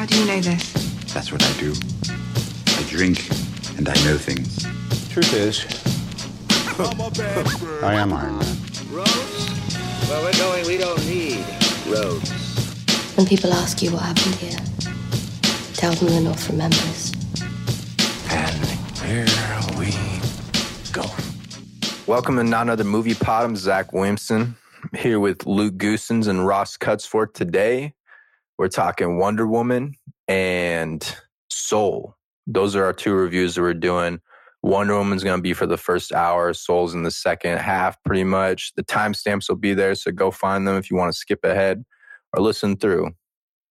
How do you know this? That's what I do. I drink and I know things. Truth is, I am Iron Man. Roads? Where we're going, we don't need roads. When people ask you what happened here, tell them the North remembers. And here we go. Welcome to not another movie pod. I'm Zach Williamson here with Luke Goosens and Ross Cutsforth today. We're talking Wonder Woman and Soul. Those are our two reviews that we're doing. Wonder Woman's going to be for the first hour. Soul's in the second half, pretty much. The timestamps will be there, so go find them if you want to skip ahead or listen through.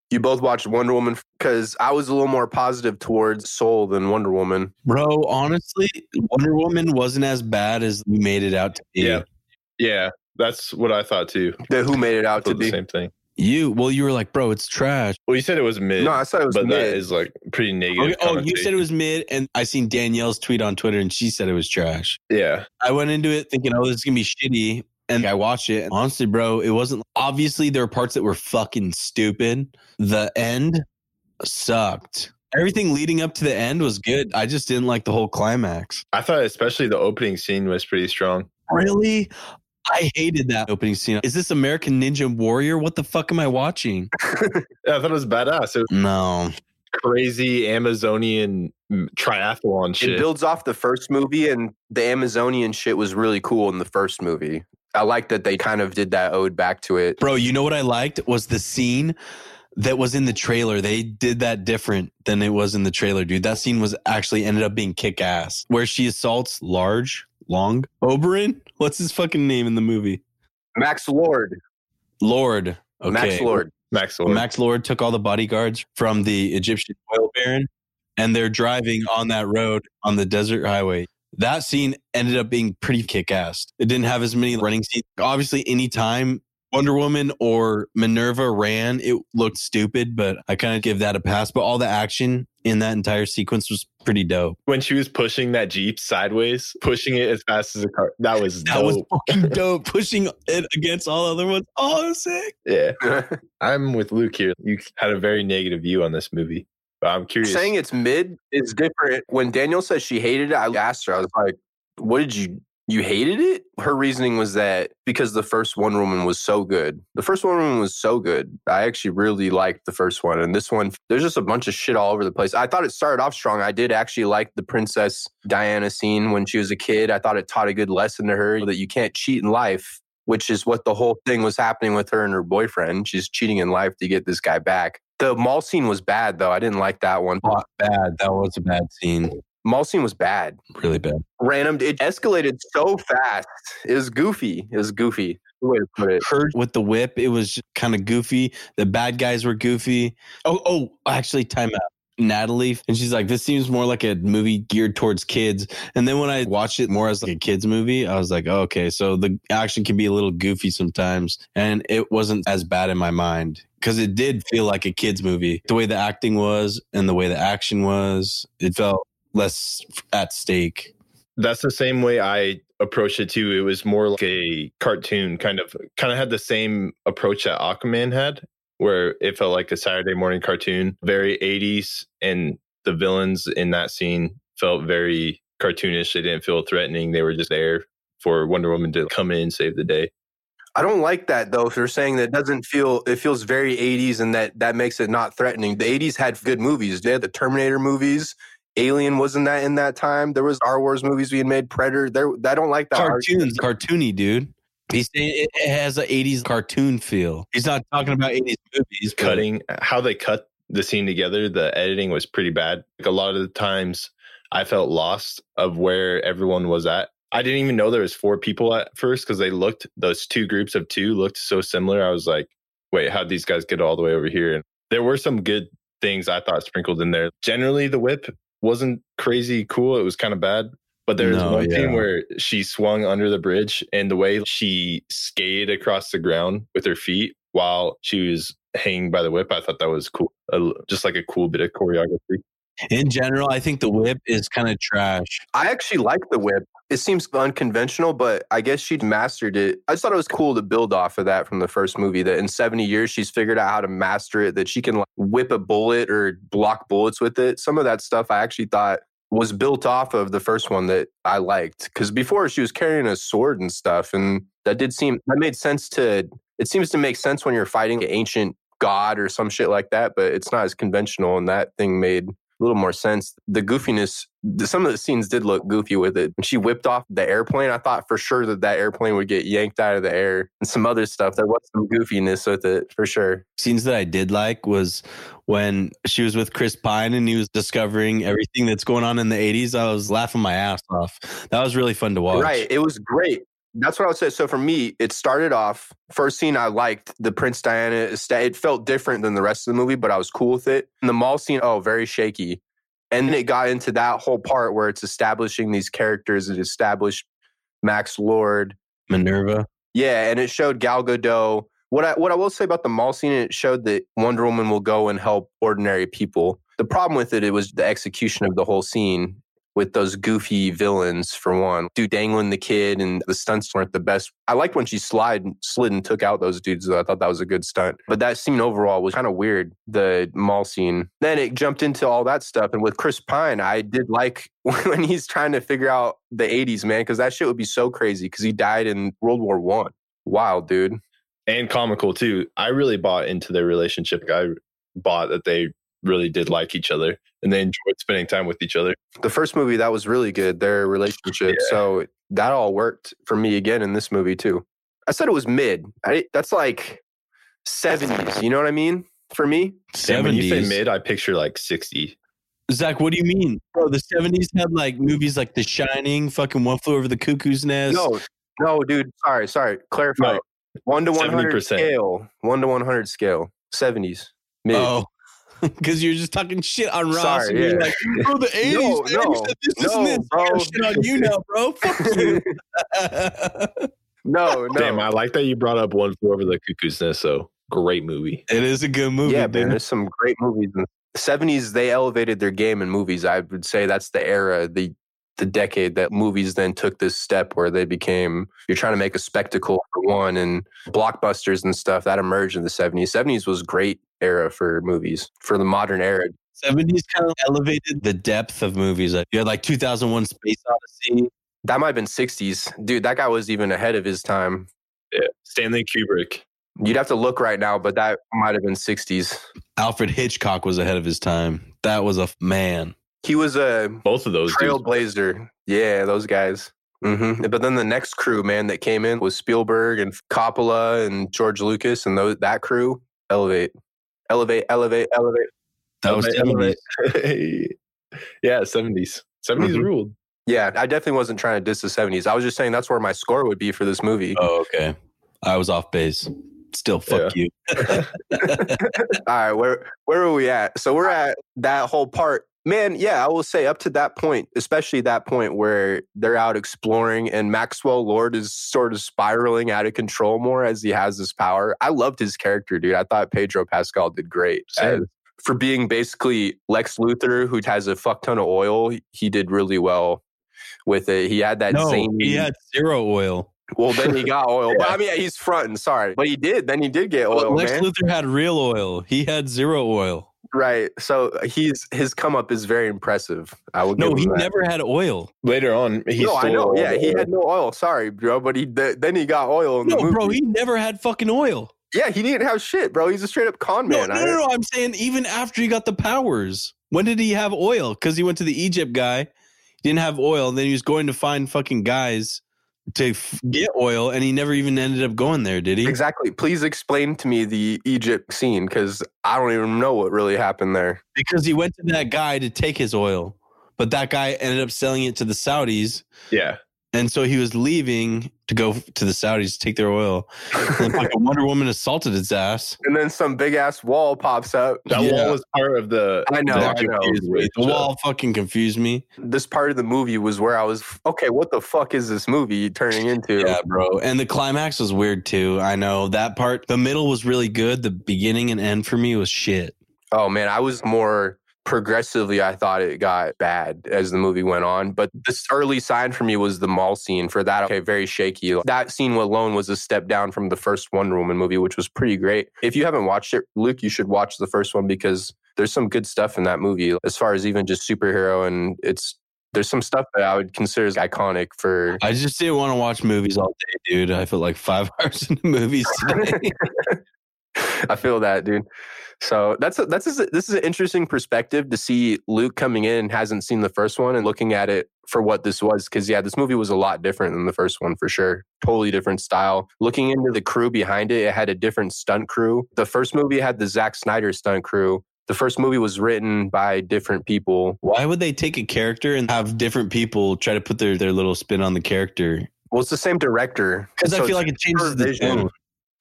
You both watched Wonder Woman because I was a little more positive towards Soul than Wonder Woman. Bro, honestly, Wonder Woman wasn't as bad as you made it out to be. Yeah. Yeah, that's what I thought too. The, who made it out to Thought the be? same thing. You, well, you were like, bro, it's trash. Well, you said it was mid. No, I said it was but mid. that is like pretty negative. Okay, oh, you said it was mid, and I seen Danielle's tweet on Twitter, and she said it was trash. Yeah. I went into it thinking, oh, this is gonna be shitty, and I watched it. And honestly, bro, it wasn't. Obviously, there were parts that were fucking stupid. The end sucked. Everything leading up to the end was good. I just didn't like the whole climax. I thought especially the opening scene was pretty strong. Really? I hated that opening scene. Is this American Ninja Warrior? What the fuck am I watching? Yeah, I thought it was badass. It was No. crazy Amazonian mm, triathlon It builds off the first movie, and the Amazonian shit was really cool in the first movie. I like that they kind of did that ode back to it. Bro, you know what I liked was the scene that was in the trailer. They did that different than it was in the trailer, dude. That scene was actually ended up being kick ass. Where she assaults Large, Long, Oberon? What's his fucking name in the movie? Max Lord. Lord. Okay. Max Lord. Max Lord. Max Lord took all the bodyguards from the Egyptian oil baron and they're driving on that road on the desert highway. That scene ended up being pretty kick ass. It didn't have as many running scenes. Obviously, anytime Wonder Woman or Minerva ran, it looked stupid, but I kind of give that a pass. But all the action in that entire sequence was pretty dope. when she was pushing that Jeep sideways, pushing it as fast as a car. That was That dope. was fucking dope. Pushing it against all other ones. Oh, sick. yeah. I'm with Luke here. You had a very negative view on this movie. But I'm curious. Saying it's mid is different. When Danielle says she hated it, I asked her, I was like, what did you, you hated it? Her reasoning was that because the first one Woman was so good. The first Wonder Woman was so good. I actually really liked the first one. And this one, there's just a bunch of shit all over the place. I thought it started off strong. I did actually like the Princess Diana scene when she was a kid. I thought it taught a good lesson to her that you can't cheat in life, which is what the whole thing was happening with her and her boyfriend. She's cheating in life to get this guy back. The mall scene was bad, though. I didn't like that one. Oh, bad. That was a bad scene. Mall scene was bad. Really bad. Random. It escalated so fast. It was goofy. It was goofy. Way to put it. her with the whip, it was kind of goofy. The bad guys were goofy. Oh, oh, actually, time out. Natalie, and she's like, "This seems more like a movie geared towards kids." And then when I watched it more as like a kids movie, I was like, oh, "Okay, so the action can be a little goofy sometimes," and it wasn't as bad in my mind because it did feel like a kids movie. The way the acting was and the way the action was, it felt less at stake. that's the same way I approached it too. It was more like a cartoon kind of kind of had the same approach that Aquaman had, where it felt like a Saturday morning cartoon, very 80s, and the villains in that scene felt very cartoonish. They didn't feel threatening. They were just there for Wonder Woman to come in and save the day. I don't like that though. If you're saying that it doesn't feel, it feels very 80s, and that that makes it not threatening. The 80s had good movies. They had the Terminator movies. Alien wasn't that in that time. There was Star Wars movies being made. Predator. There. I don't like that. cartoons, cartoony, dude. He's saying it it has an 80s cartoon feel. He's not talking about 80s movies. but- Cutting how they cut the scene together, the editing was pretty bad. Like a lot of the times I felt lost of where everyone was at. I didn't even know there was four people at first because they looked those two groups of two looked so similar. I was like, wait, how'd these guys get all the way over here? And there were some good things I thought sprinkled in there. Generally the whip wasn't crazy cool. It was kind of bad. But there was No, one yeah. scene where she swung under the bridge and the way she skated across the ground with her feet while she was hanging by the whip, I thought that was cool. A l- just like a cool bit of choreography. In general, I think the whip is kind of trash. I actually like the whip. It seems unconventional, but I guess she'd mastered it. I just thought it was cool to build off of that from the first movie. That in 70 years, she's figured out how to master it, that she can like whip a bullet or block bullets with it. Some of that stuff I actually thought was built off of the first one that I liked. Because before she was carrying a sword and stuff. And that did seem, that made sense to, it seems to make sense when you're fighting an ancient god or some shit like that, but it's not as conventional. And that thing made little more sense. The goofiness, the, some of the scenes did look goofy with it. When she whipped off the airplane, I thought for sure that that airplane would get yanked out of the air. And some other stuff, there was some goofiness with it for sure. Scenes that I did like was when she was with Chris Pine and he was discovering everything that's going on in the 80s. I was laughing my ass off. That was really fun to watch. Right. It was great. That's what I would say. So for me, it started off first scene I liked the Prince Diana. estate. It felt different than the rest of the movie, but I was cool with it. And the mall scene, oh, very shaky. And then it got into that whole part where it's establishing these characters. It established Max Lord, Minerva. yeah, and it showed Gal Gadot. What I what I will say about the mall scene, it showed that Wonder Woman will go and help ordinary people. The problem with it, it was the execution of the whole scene with those goofy villains for one. Dude dangling the kid and the stunts weren't the best. I liked when she slid slid and took out those dudes though. I thought that was a good stunt. But that scene overall was kind of weird, the mall scene. Then it jumped into all that stuff. And with Chris Pine, I did like when he's trying to figure out the 80s, man, because that shit would be so crazy because he died in World War One. Wild, dude. and comical too. I really bought into their relationship. I bought that they really did like each other and they enjoyed spending time with each other. the first movie that was really good their relationship Yeah. so that all worked for me again in this movie too i said it was mid I, that's like 70s you know what i mean for me And when you say mid, I picture like 60. Zach, what do you mean? Bro, the 70s had like movies like The Shining, fucking One Flew Over the Cuckoo's Nest. no no dude sorry sorry clarify No. 1 to 100 70%. scale 1 to 100 scale 70s mid Oh. Because you're just talking shit on Ross. Sorry, and you're yeah. like, bro, the 80s, No, man, you no, said this, this, no, and this. I bro. shit on you now, bro. Fuck you. no no Damn, I like that you brought up One Flew Over the Cuckoo's Nest. So great movie. it is a good movie, yeah, dude. man, there's some great movies. In the 70s, they elevated their game in movies. I would say that's the era, the the decade that movies then took this step where they became you're trying to make a spectacle for one and blockbusters and stuff that emerged in the 70s. 70s was great era for movies for the modern era. 70s kind of elevated the depth of movies. You had like 2001 Space Odyssey. That might have been 60s. Dude, that guy was even ahead of his time. Yeah. Stanley Kubrick. You'd have to look right now, but that might have been 60s. Alfred Hitchcock was ahead of his time. That was a man. He was a Both of those dudes. Trailblazer. Yeah, those guys. hmm But then the next crew, man, that came in was Spielberg and Coppola and George Lucas and those, that crew. Elevate, elevate, elevate, elevate. That was Elevate, 70s. elevate. yeah, 70s. 70s Mhm. ruled. Yeah, I definitely wasn't trying to diss the 70s. I was just saying that's where my score would be for this movie. Oh, okay. I was off base. Still, fuck you. All right, where where are we at? So we're at that whole part. Man, yeah, I will say up to that point, especially that point where they're out exploring and Maxwell Lord is sort of spiraling out of control more as he has this power. I loved his character, dude. I thought Pedro Pascal did great. As- for being basically Lex Luthor, who has a fuck ton of oil, he did really well with it. He had that No, zany. he had zero oil. well, then he got oil. But I mean, he's fronting. Sorry, but he did. Then he did get oil, Lex man. Luthor had real oil. He had zero oil. Right. So uh, he's his come up is very impressive. I will. No, give he that. never had oil. Later on, he no, I know. all Yeah, he oil. had no oil. Sorry, bro. But he th- then he got oil in the No, movie. bro, he never had fucking oil. yeah, he didn't have shit, bro. He's a straight up con No, man. no, I- no, no. I'm saying even after he got the powers, when did he have oil? Because he went to the Egypt guy, he didn't have oil, and then he was going to find fucking guys to get oil, and he never even ended up going there, did he? Exactly. Please explain to me the Egypt scene because I don't even know what really happened there. Because he went to that guy to take his oil, but that guy ended up selling it to the Saudis, Yeah. and so he was leaving to go to the Saudis to take their oil. And fucking Wonder Woman assaulted his ass. And then some big ass wall pops up. That Yeah. wall was part of the. I know, I know. The wall fucking confused me. This part of the movie was where I was okay. What the fuck is this movie turning into? Yeah, bro. And the climax was weird too. I know that part. The middle was really good. The beginning and end for me was shit. Oh man, I was more progressively I thought it got bad as the movie went on. But this early sign for me was the mall scene. For that, okay, very shaky. That scene alone was a step down from the first Wonder Woman movie, which was pretty great. If you haven't watched it, Luke, you should watch the first one because there's some good stuff in that movie as far as even just superhero and it's there's some stuff that I would consider as iconic for I just didn't want to watch movies all day, dude. I felt like five hours into movies today. I feel that, dude. So that's a, that's a, this is an interesting perspective to see Luke coming in hasn't seen the first one and looking at it for what this was because yeah, this movie was a lot different than the first one for sure. Totally different style. Looking into the crew behind it, it had a different stunt crew. The first movie had the Zack Snyder stunt crew. The first movie was written by different people. Why would they take a character and have different people try to put their, their little spin on the character? Well, it's the same director Because So I feel like it changes the vision. tone.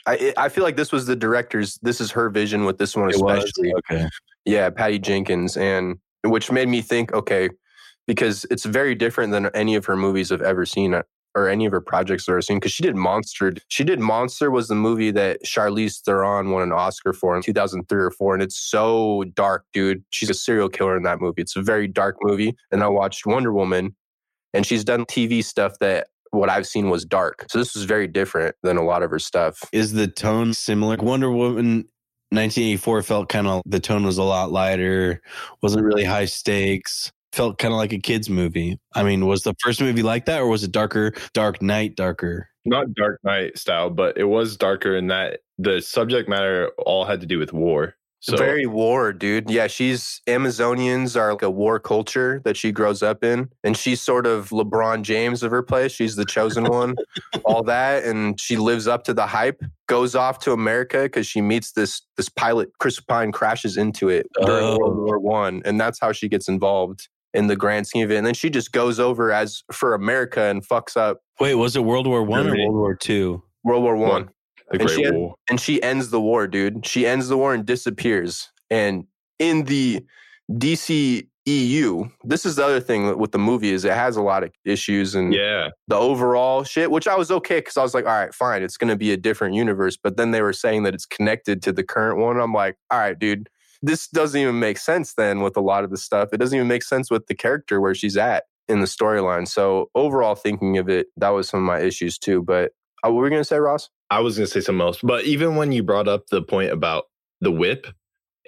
I I feel like this was the director's. This is her vision with this one, It was? especially. Okay. Yeah, Patty Jenkins, and which made me think, okay, because it's very different than any of her movies I've ever seen uh, or any of her projects I've ever seen. Because she did Monster. She did Monster was the movie that Charlize Theron won an Oscar for in 2003 or four, and it's so dark, dude. She's a serial killer in that movie. It's a very dark movie. And I watched Wonder Woman, and she's done TV stuff that what I've seen was dark. So this was very different than a lot of her stuff. Is the tone similar? Wonder Woman 1984 felt kind of the tone was a lot lighter, wasn't really high stakes, felt kind of like a kids movie. I mean, was the first movie like that or was it darker, Dark Knight darker? Not Dark Knight style, but it was darker in that the subject matter all had to do with war. So Very war, dude. Yeah, she's Amazonians are like a war culture that she grows up in. And she's sort of LeBron James of her place. She's the chosen one, all that. And she lives up to the hype, goes off to America because she meets this this pilot. Chris Pine crashes into it during Oh. World War One. And that's how she gets involved in the grand scheme of it. And then she just goes over as for America and fucks up Wait, was it World War One or World War Two? World War One. The And she Great had- War. and she ends the war, dude. She ends the war and disappears. And in the DC EU, this is the other thing with the movie is it has a lot of issues and Yeah. the overall shit, which I was okay because I was like, all right, fine, it's going to be a different universe. But then they were saying that it's connected to the current one. I'm like, all right, dude, this doesn't even make sense then with a lot of the stuff. It doesn't even make sense with the character where she's at in the storyline. So overall, thinking of it, that was some of my issues too. But Oh, what were we going to say, Ross? I was going to say something else, but even when you brought up the point about the whip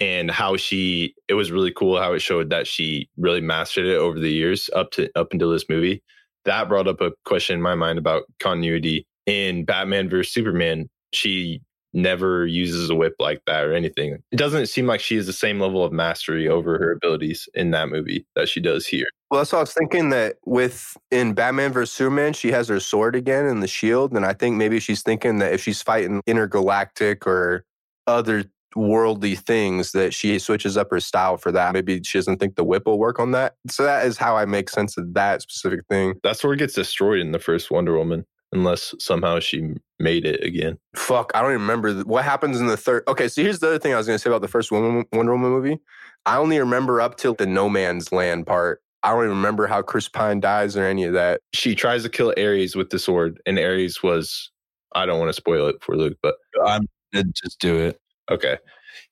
and how she, it was really cool how it showed that she really mastered it over the years up to up until this movie. That brought up a question in my mind about continuity in Batman versus Superman. She never uses a whip like that or anything. It doesn't seem like she has the same level of mastery over her abilities in that movie that she does here. Well, that's what I was thinking that with in Batman vs Superman, she has her sword again and the shield, and I think maybe she's thinking that if she's fighting intergalactic or other worldly things, that she switches up her style for that. Maybe she doesn't think the whip will work on that. So that is how I make sense of that specific thing. That's where it gets destroyed in the first Wonder Woman, unless somehow she made it again. Fuck, I don't even remember th- what happens in the third. Okay, so here's the other thing I was going to say about the first Wonder Wonder Woman movie. I only remember up till the No Man's Land part. I don't even remember how Chris Pine dies or any of that. she tries to kill Ares with the sword, and Ares was I don't want to spoil it for Luke, but I'm gonna just do it. okay.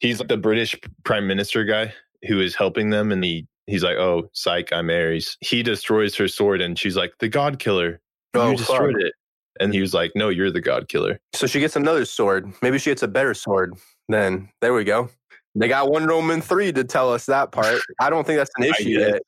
He's the British prime minister guy who is helping them, and he he's like, "Oh, psych, I'm Ares." He destroys her sword, and she's like, "The God Killer, Oh, you destroyed fuck. it." And he was like, "No, you're the God Killer." So she gets another sword. Maybe she gets a better sword. Then there we go. They got Wonder Woman three to tell us that part. I don't think that's an issue yet.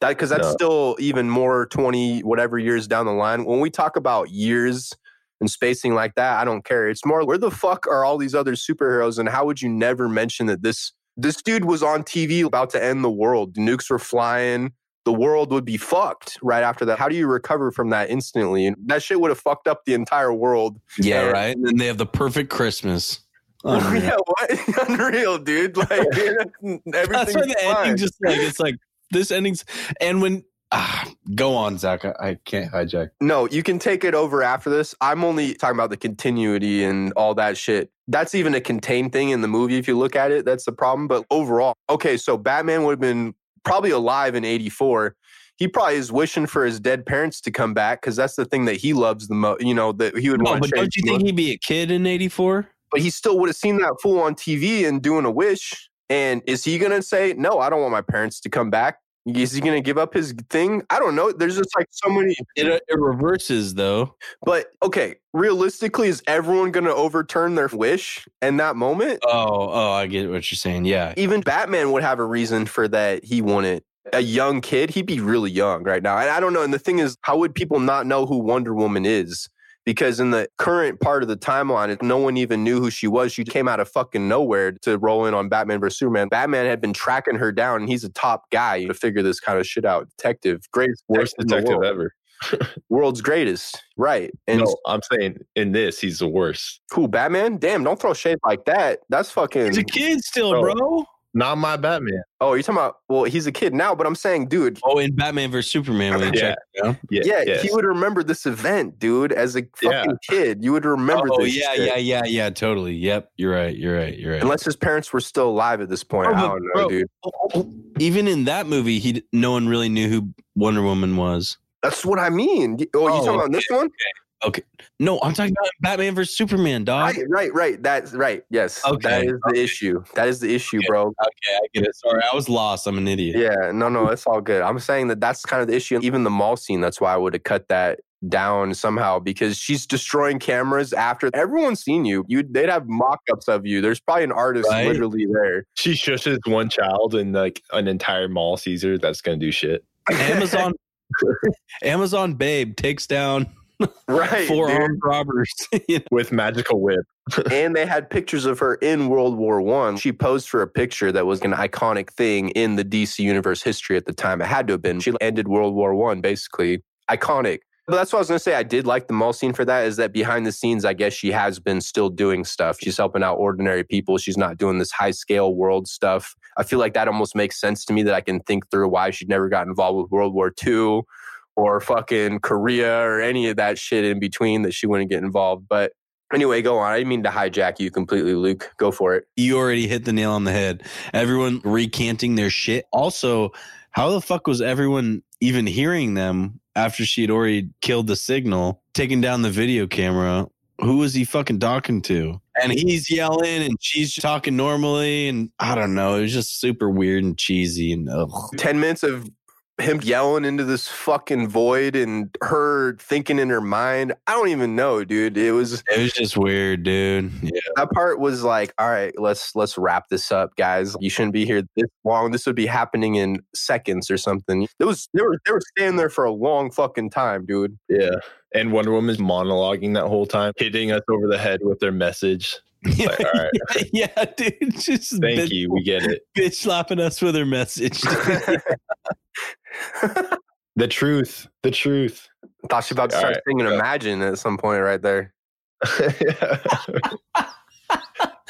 That because that's No. still even more twenty whatever years down the line. When we talk about years and spacing like that, I don't care. It's more where the fuck are all these other superheroes, and how would you never mention that this this dude was on TV about to end the world? Nukes were flying. The world would be fucked right after that. How do you recover from that instantly? And that shit would have fucked up the entire world. Yeah, Yeah. right. And then they have the perfect Christmas. Unreal. yeah, what? Unreal, dude. Like everything's That's why the fine. ending just like it's like this ending's and when ah, go on, Zach. I, I can't hijack. No, you can take it over after this. I'm only talking about the continuity and all that shit. That's even a contained thing in the movie. If you look at it, that's the problem. But overall, okay, so Batman would have been probably alive in 84. He probably is wishing for his dead parents to come back because that's the thing that he loves the most. You know, that he would No, want but don't you think he'd be a kid in '84? But he still would have seen that fool on TV and doing a wish. And is he going to say, no, I don't want my parents to come back? Is he going to give up his thing? I don't know. There's just like so many. It, uh, it reverses though. But okay, realistically, is everyone going to overturn their wish in that moment? Oh, oh, I get what you're saying. Yeah. Even Batman would have a reason for that. He wanted a young kid. He'd be really young right now. And I don't know. And the thing is, how would people not know who Wonder Woman is? Because in the current part of the timeline, no one even knew who she was. She came out of fucking nowhere to roll in on Batman vs Superman. Batman had been tracking her down, and he's a top guy to figure this kind of shit out. Detective, greatest Worst detective, the ever. world's greatest, right? And no, I'm saying in this, he's the worst. who Batman? Damn, don't throw shade like that. That's fucking. He's a kid still, Oh. bro. Not my Batman. Oh, you're talking about? Well, he's a kid now, but I'm saying, dude, Oh, in Batman vs Superman, when Yeah. check it out. Yeah, yeah, yes. he would remember this event, dude, as a fucking Yeah. kid. You would remember Oh, this. yeah, shit. yeah, yeah, yeah, totally. Yep, you're right. You're right. You're right. Unless his parents were still alive at this point. Oh, bro, I don't know, bro- dude. Oh, oh, even in that movie, he no one really knew who Wonder Woman was. That's what I mean. Oh, you Oh, talking about this one? No, I'm talking about Batman vs Superman, dog. Right, right, right. That's right. Yes. That Okay, is the issue. That is the issue, bro. Okay, I get it. Sorry, I was lost. I'm an idiot. Yeah, no, no, it's all good. I'm saying that that's kind of the issue. Even the mall scene, that's why I would have cut that down somehow because she's destroying cameras after everyone's seen you. You they'd have mock-ups of you. There's probably an artist Right. literally there. She shushes one child and like an entire mall sees her. That's gonna do shit. Amazon, Amazon Babe takes down Right. four dude. armed robbers. You know? with magical whip. and they had pictures of her in World War One. She posed for a picture that was an iconic thing in the DC universe history at the time. It had to have been. She ended World War One, basically iconic. But that's what I was gonna say. I did like the mall scene for that. Is that behind the scenes? I guess she has been still doing stuff. She's helping out ordinary people. She's not doing this high scale world stuff. I feel like that almost makes sense to me. That I can think through why she never got involved with World War Two or fucking Korea or any of that shit in between. That she wouldn't get involved, but. Anyway, go on. I didn't mean to hijack you completely, Luke. Go for it. You already hit the nail on the head. Everyone recanting their shit. Also, how the fuck was everyone even hearing them after she had already killed the signal, taking down the video camera? Who was he fucking talking to? And he's yelling and she's talking normally. And I don't know. It was just super weird and cheesy. And ugh. 10 minutes of him yelling into this fucking void and her thinking in her mind. I don't even know, dude. It was it was just weird, dude. Yeah. that part was like, all right, let's let's wrap this up, guys. You shouldn't be here this long. This would be happening in seconds or something. It was they were they were staying there for a long fucking time, dude. Yeah. And Wonder Woman's monologuing that whole time, hitting us over the head with their message. Like, all right, yeah, dude. Just thank bitch, you. We get it. bitch slapping us with her message. The truth. The truth. I Thought she about to start right, singing. Imagine at some point right there.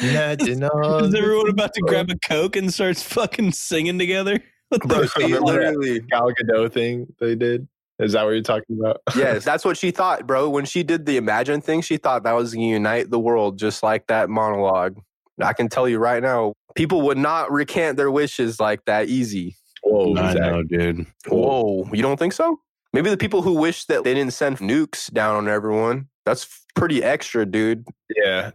Imagine all Is everyone about to grab a coke and starts fucking singing together? What the Bro, literally Gal Gadot thing they did. Is that what you're talking about? yes, that's what she thought, bro. When she did the Imagine thing, she thought that was unite the world just like that monologue. I can tell you right now, people would not recant their wishes like that easy. Whoa, I know, dude. Whoa, you don't think so? Maybe the people who wish that they didn't send nukes down on everyone. That's pretty extra, dude. Yeah.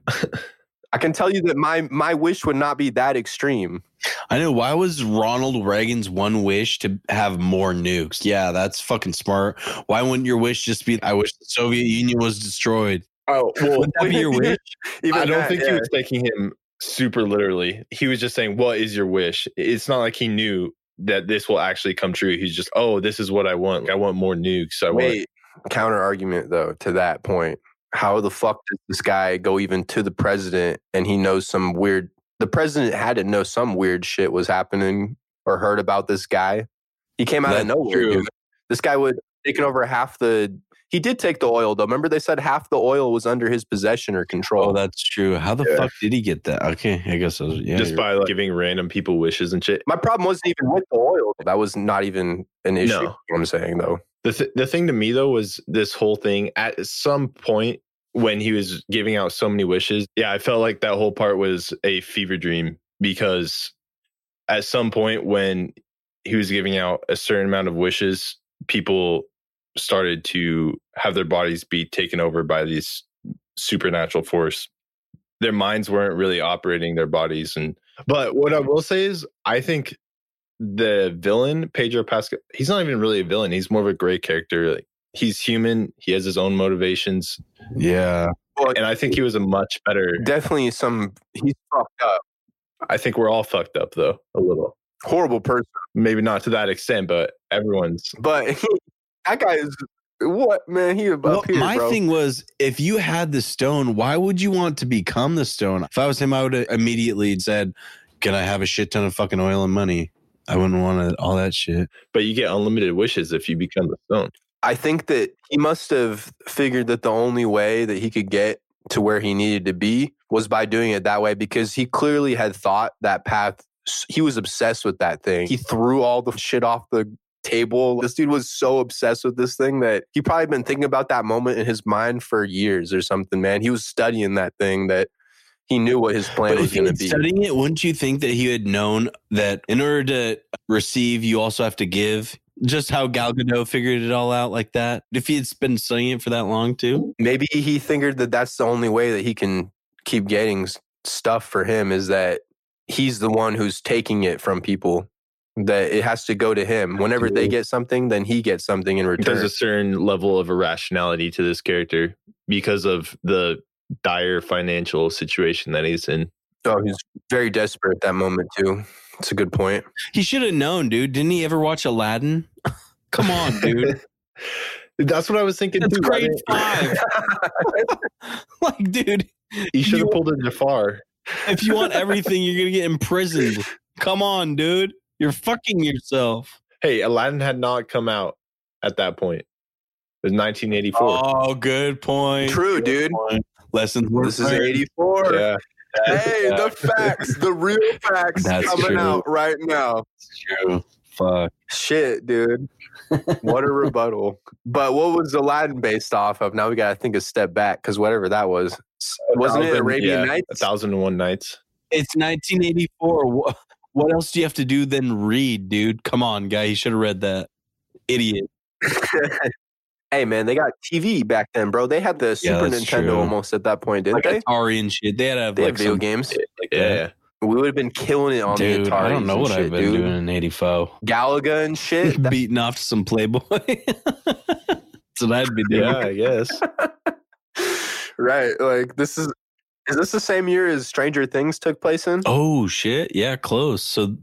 I can tell you that my my wish would not be that extreme. I know. Why was Ronald Reagan's one wish to have more nukes? Yeah, that's fucking smart. Why wouldn't your wish just be, I wish the Soviet Union was destroyed? Oh, well, Would that be your wish? Even I don't that, think he was taking him super literally. He was just saying, What is your wish? It's not like he knew that this will actually come true. He's just, Oh, this is what I want. I want more nukes. I want Wait, counter argument though to that point. How the fuck does this guy go even to the president and he knows some weird? The president had to know some weird shit was happening or heard about this guy. He came out of nowhere. This guy would taken over half the. He did take the oil though. Remember they said half the oil was under his possession or control. Oh, that's true. How the Yeah. fuck did he get that? Okay, I guess I was, yeah. just by like, giving random people wishes and shit. My problem wasn't even with the oil. That was not even an issue. No. I'm saying though. The, th- the thing to me though was this whole thing at some point when he was giving out so many wishes. Yeah, I felt like that whole part was a fever dream because at some point when he was giving out a certain amount of wishes, people started to have their bodies be taken over by these supernatural force. Their minds weren't really operating their bodies and But what I will say is, I think the villain Pedro Pascal, he's not even really a villain. He's more of a great character. Like, he's human. He has his own motivations, Yeah. Well, and I think he was a much better. definitely some. He's fucked up. I think we're all fucked up though, a little. Horrible person. Maybe not to that extent, but everyone's. But he, that guy is what man? He up Well, here, my bro. thing was, if you had the stone, why would you want to become the stone? If I was him, I would have immediately said, "Can I have a shit ton of fucking oil and money?" I wouldn't want to, all that shit. But you get unlimited wishes if you become the stone. I think that he must have figured that the only way that he could get to where he needed to be was by doing it that way because he clearly had thought that path. He was obsessed with that thing. He threw all the shit off the table. This dude was so obsessed with this thing that he probably been thinking about that moment in his mind for years or something, man. He was studying that thing that he knew what his plan But was going to be. studying it, wouldn't you think that he had known that in order to receive, you also have to give? Just how Gal Gadot figured it all out like that. If he had been studying it for that long too, maybe he figured that that's the only way that he can keep getting stuff for him is that he's the one who's taking it from people that it has to go to him whenever they get something then he gets something in return There's a certain level of irrationality to this character because of the dire financial situation that he's in. oh he's very desperate at that moment too it's a good point he should have known, dude. Didn't he ever watch Aladdin? Come on, dude. That's what I was thinking That's too. grade five. like, dude, He should have pulled a Jafar. if you want everything, you're gonna get imprisoned. Come on, dude. You're fucking yourself. Hey, Aladdin had not come out at that point. It was 1984. Oh, good point. true dude Lessons were this is 84 Yeah. hey the facts the real facts That's coming true. out right now true. Fuck. Shit, dude. what a rebuttal. But what was Aladdin based off of? Now we got to think a step back because whatever that was. Wasn't it Arabian yeah, Nights? A thousand and one nights. It's 1984. What, what else do you have to do than read, dude? Come on, guy. You should have read that. Idiot. hey, man, they got TV back then, bro. They had the Super Nintendo true. almost at that point, didn't Like they? Atari and shit. They had to have They like had video some games. like Yeah. that. We would have been killing it on Dude, the Atari. I don't know what shit, I've been dude. doing in 84. Galaga and shit. That- Beating off some Playboy. That's what I'd be doing. Yeah, I guess. right. Like, this is. Is this the same year as Stranger Things took place in? Oh shit! Yeah, close. So,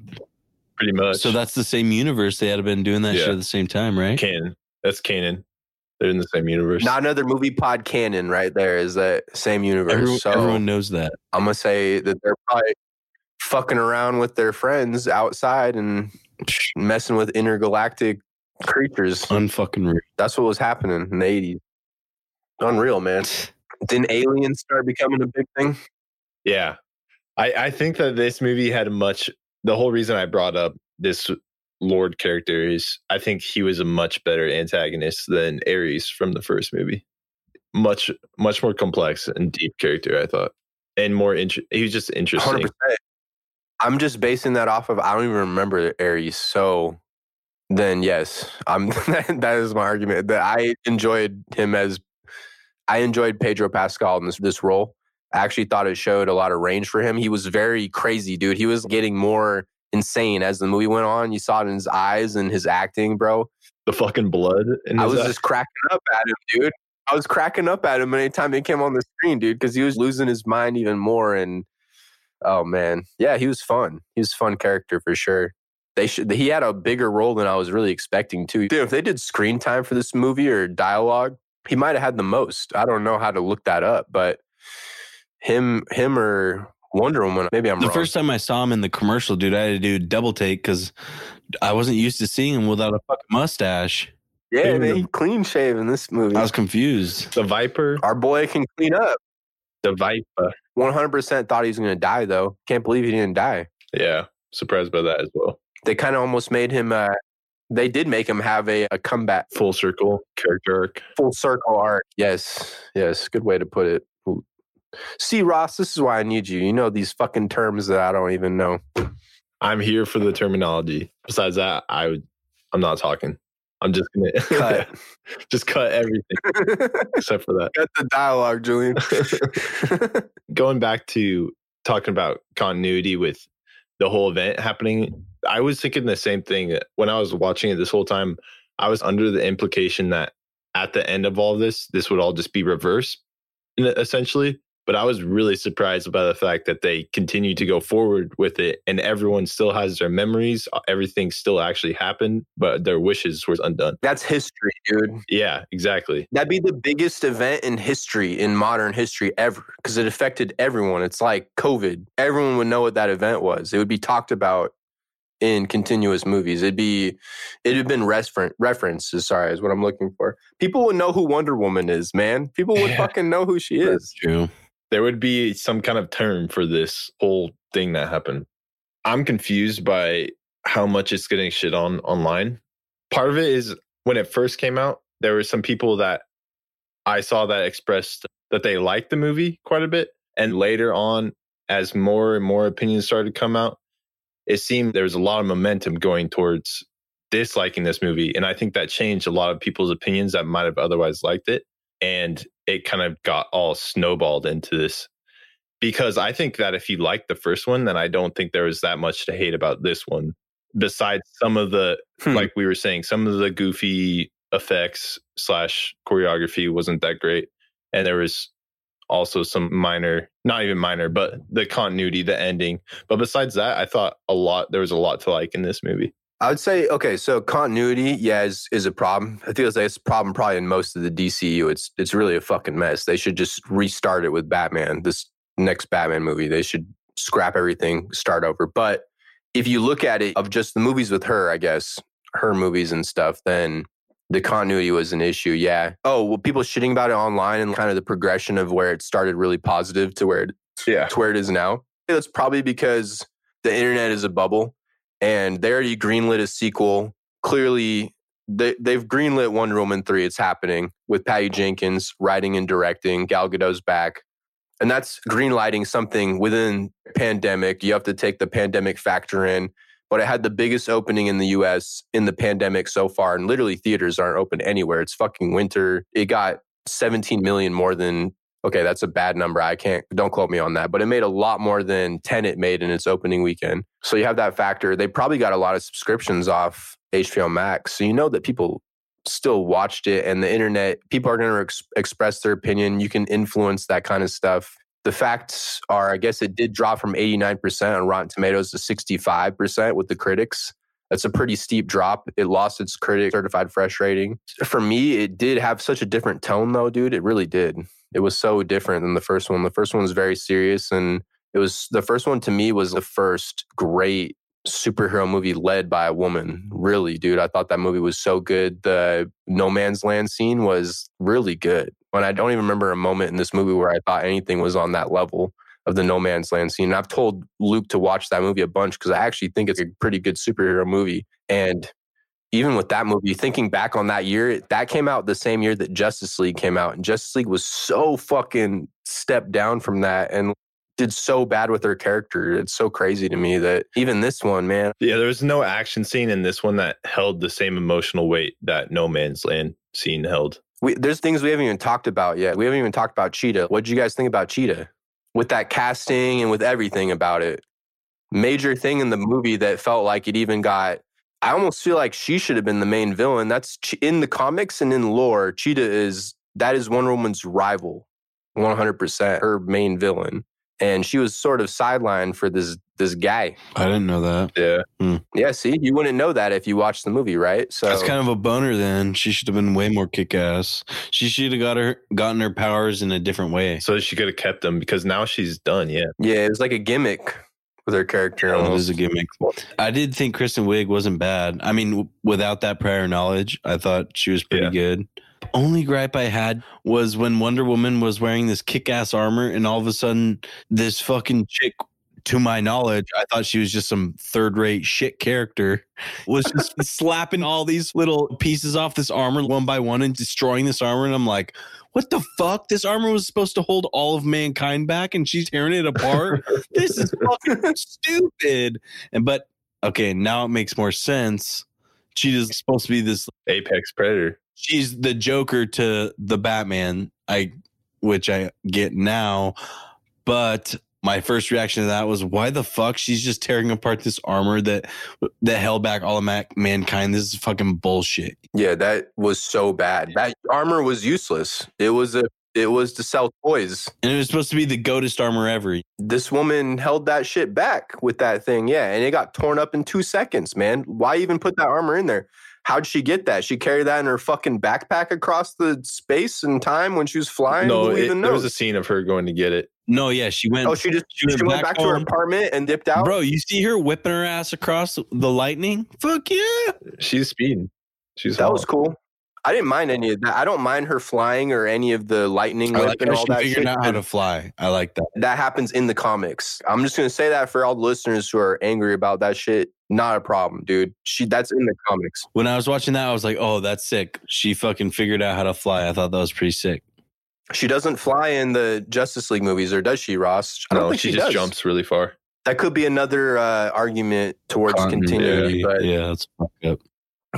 Pretty much. so that's the same universe. They had been doing that Yeah. shit at the same time, right? canon. That's canon. They're in the same universe. Not another movie pod canon right there is that same universe. Everyone, so everyone knows that. I'm gonna say that they're probably fucking around with their friends outside and messing with intergalactic creatures. Unfucking real. That's what was happening in the 80s. Unreal, man. Didn't aliens start becoming a big thing? Yeah. I, I think that this movie had a much the whole reason I brought up this Lord character is I think he was a much better antagonist than Ares from the first movie. Much much more complex and deep character, I thought. And more int- he was just interesting. 100%. I'm just basing that off of I don't even remember Ares. So then yes, I'm that is my argument that I enjoyed him as I enjoyed Pedro Pascal in this this role. I actually thought it showed a lot of range for him. He was very crazy, dude. He was getting more insane as the movie went on. You saw it in his eyes and his acting, bro. The fucking blood in I was eye. just cracking up at him, dude. I was cracking up at him anytime he came on the screen, dude, because he was losing his mind even more. And oh man, yeah, he was fun. He was a fun character for sure. They should. He had a bigger role than I was really expecting too. Dude, if they did screen time for this movie or dialogue, he might have had the most. I don't know how to look that up, but him, him or Wonder Woman. Maybe I'm The wrong. first time I saw him in the commercial, dude, I had to do a double take because I wasn't used to seeing him without a fucking mustache. yeah, man, he clean shave in this movie. I was confused. the Viper. Our boy can clean up. The Viper. 100% thought he was going to die, though. Can't believe he didn't die. Yeah. Surprised by that as well. They kind of almost made him, uh, they did make him have a, a comeback, Full circle character arc. full circle arc. Yes, yes, good way to put it. See, Ross, this is why I need you. You know these fucking terms that I don't even know. I'm here for the terminology. Besides that, I would I'm not talking. I'm just gonna Cut. just cut everything except for that. Cut the dialogue, Julian. Going back to talking about continuity with the whole event happening. I was thinking the same thing uh, when I was watching it this whole time. I was under the implication that at the end of all this, this would all just be reversed, uh, essentially. But I was really surprised by the fact that they continue to go forward with it, and everyone still has their memories. Uh, everything still actually happened, but their wishes were undone. That's history, dude. Yeah, exactly. That'd be the biggest event in history, in modern history ever, because it affected everyone. It's like COVID. Everyone would know what that event was. It would be talked about in continuous movies. It'd be, it'd have been reference references. Sorry, is what I'm looking for. People would know who Wonder Woman is, man. People would Yeah. fucking know who she is. True. There would be some kind of term for this whole thing that happened. I'm confused by how much it's getting shit on online. Part of it is when it first came out, there were some people that I saw that expressed that they liked the movie quite a bit. And later on, as more and more opinions started to come out, it seemed there was a lot of momentum going towards disliking this movie. And I think that changed a lot of people's opinions that might have otherwise liked it. And it kind of got all snowballed into this. Because I think that if you liked the first one, then I don't think there was that much to hate about this one. Besides some of the, Hmm. like we were saying, some of the goofy effects slash choreography wasn't that great. And there was also some minor, not even minor, but the continuity, the ending. But besides that, I thought a lot, there was a lot to like in this movie. I would say okay, so continuity, yeah, is is a problem. I feel like it's a problem probably in most of the DCU. It's it's really a fucking mess. They should just restart it with Batman. This next Batman movie, they should scrap everything, start over. But if you look at it of just the movies with her, I guess her movies and stuff, then the continuity was an issue. Yeah. Oh, well, people shitting about it online and kind of the progression of where it started really positive to where it Yeah. to where it is now. That's probably because the internet is a bubble and they already greenlit a sequel. Clearly, they, they've greenlit Wonder Woman 3. It's happening with Patty Jenkins writing and directing. Gal Gadot's back. And that's greenlighting something within pandemic. You have to take the pandemic factor in. But it had the biggest opening in the US in the pandemic so far. And literally, theaters aren't open anywhere. It's fucking winter. It got 17 million more than okay, that's a bad number. I can't, don't quote me on that, but it made a lot more than Tenet made in its opening weekend. So you have that factor. They probably got a lot of subscriptions off HBO Max. So you know that people still watched it and the internet, people are going to ex- express their opinion. You can influence that kind of stuff. The facts are, I guess it did drop from 89% on Rotten Tomatoes to 65% with the critics. That's a pretty steep drop. It lost its critic certified fresh rating. For me, it did have such a different tone, though, dude. It really did. It was so different than the first one. The first one was very serious, and it was the first one to me was the first great superhero movie led by a woman. Really, dude. I thought that movie was so good. The No Man's Land scene was really good. And I don't even remember a moment in this movie where I thought anything was on that level of the No Man's Land scene. And I've told Luke to watch that movie a bunch because I actually think it's a pretty good superhero movie. And even with that movie, thinking back on that year, that came out the same year that Justice League came out. And Justice League was so fucking stepped down from that and did so bad with her character. It's so crazy to me that even this one, man, Yeah, there was no action scene in this one that held the same emotional weight that No Man's Land scene held. we, there's things we haven't even talked about yet. We haven't even talked about Cheetah. What did you guys think about Cheetah? With that casting and with everything about it. Major thing in the movie that felt like it even got. I almost feel like she should have been the main villain. That's in the comics and in lore. Cheetah is that is Wonder Woman's rival, 100%. Her main villain, and she was sort of sidelined for this this guy. I didn't know that. Yeah. Hmm. Yeah, see, you wouldn't know that if you watched the movie, right? So That's kind of a boner. Then she should have been way more kick ass. She should have got her gotten her powers in a different way. So she could have kept them because now she's done. Yeah. yeah, it was like a gimmick with her character. That almost. is a gimmick. I did think Kristen Wiig wasn't bad. I mean, without that prior knowledge, I thought she was pretty Yeah. good. Only gripe I had was when Wonder Woman was wearing this kick ass armor, and all of a sudden, this fucking chick, to my knowledge, I thought she was just some third rate shit character, was just slapping all these little pieces off this armor one by one and destroying this armor. And I'm like, what the fuck? This armor was supposed to hold all of mankind back, and she's tearing it apart. this is fucking stupid. And but okay, now it makes more sense. Cheetah's supposed to be this. Apex Predator. She's the Joker to the Batman. I, which I get now, but my first reaction to that was, why the fuck she's just tearing apart this armor that that held back all of ma- mankind? This is fucking bullshit. Yeah, that was so bad. That armor was useless. It was a it was to sell toys. And it was supposed to be the goatest armor ever. This woman held that shit back with that thing. Yeah, and it got torn up in 2 seconds, man. Why even put that armor in there? How'd she get that? She carried that in her fucking backpack across the space and time when she was flying. no, it, even there was a scene of her going to get it. No, yeah, she went. oh, she just she she, went went back back, to her apartment and dipped out. Bro, you see her whipping her ass across the lightning? Fuck yeah. She's speeding. She's that hot. was cool. I didn't mind any of that. I don't mind her flying or any of the lightning I whip like and how all she that figured shit. out how to fly. I like that. that happens in the comics. I'm just gonna say that for all the listeners who are angry about that shit. Not a problem, dude. She that's in the comics. When I was watching that, I was like, oh, that's sick. She fucking figured out how to fly. I thought that was pretty sick. She doesn't fly in the Justice League movies, or does she, Ross? I don't No, think she, she, just does. jumps really far. That could be another uh, argument towards continuity, but yeah, that's fucked up.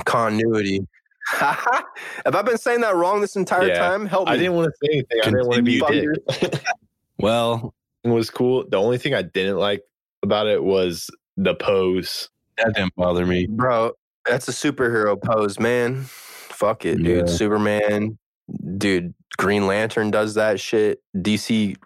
continuity. Have I been saying that wrong this entire Yeah. time? Help me. I didn't want to say anything. I didn't want to be a Continue. dick. Well, It was cool. The only thing I didn't like about it was the pose. that didn't bother me. Bro, that's a superhero pose, man. Fuck it, dude. Yeah. Superman, dude. Green Lantern does that shit. DC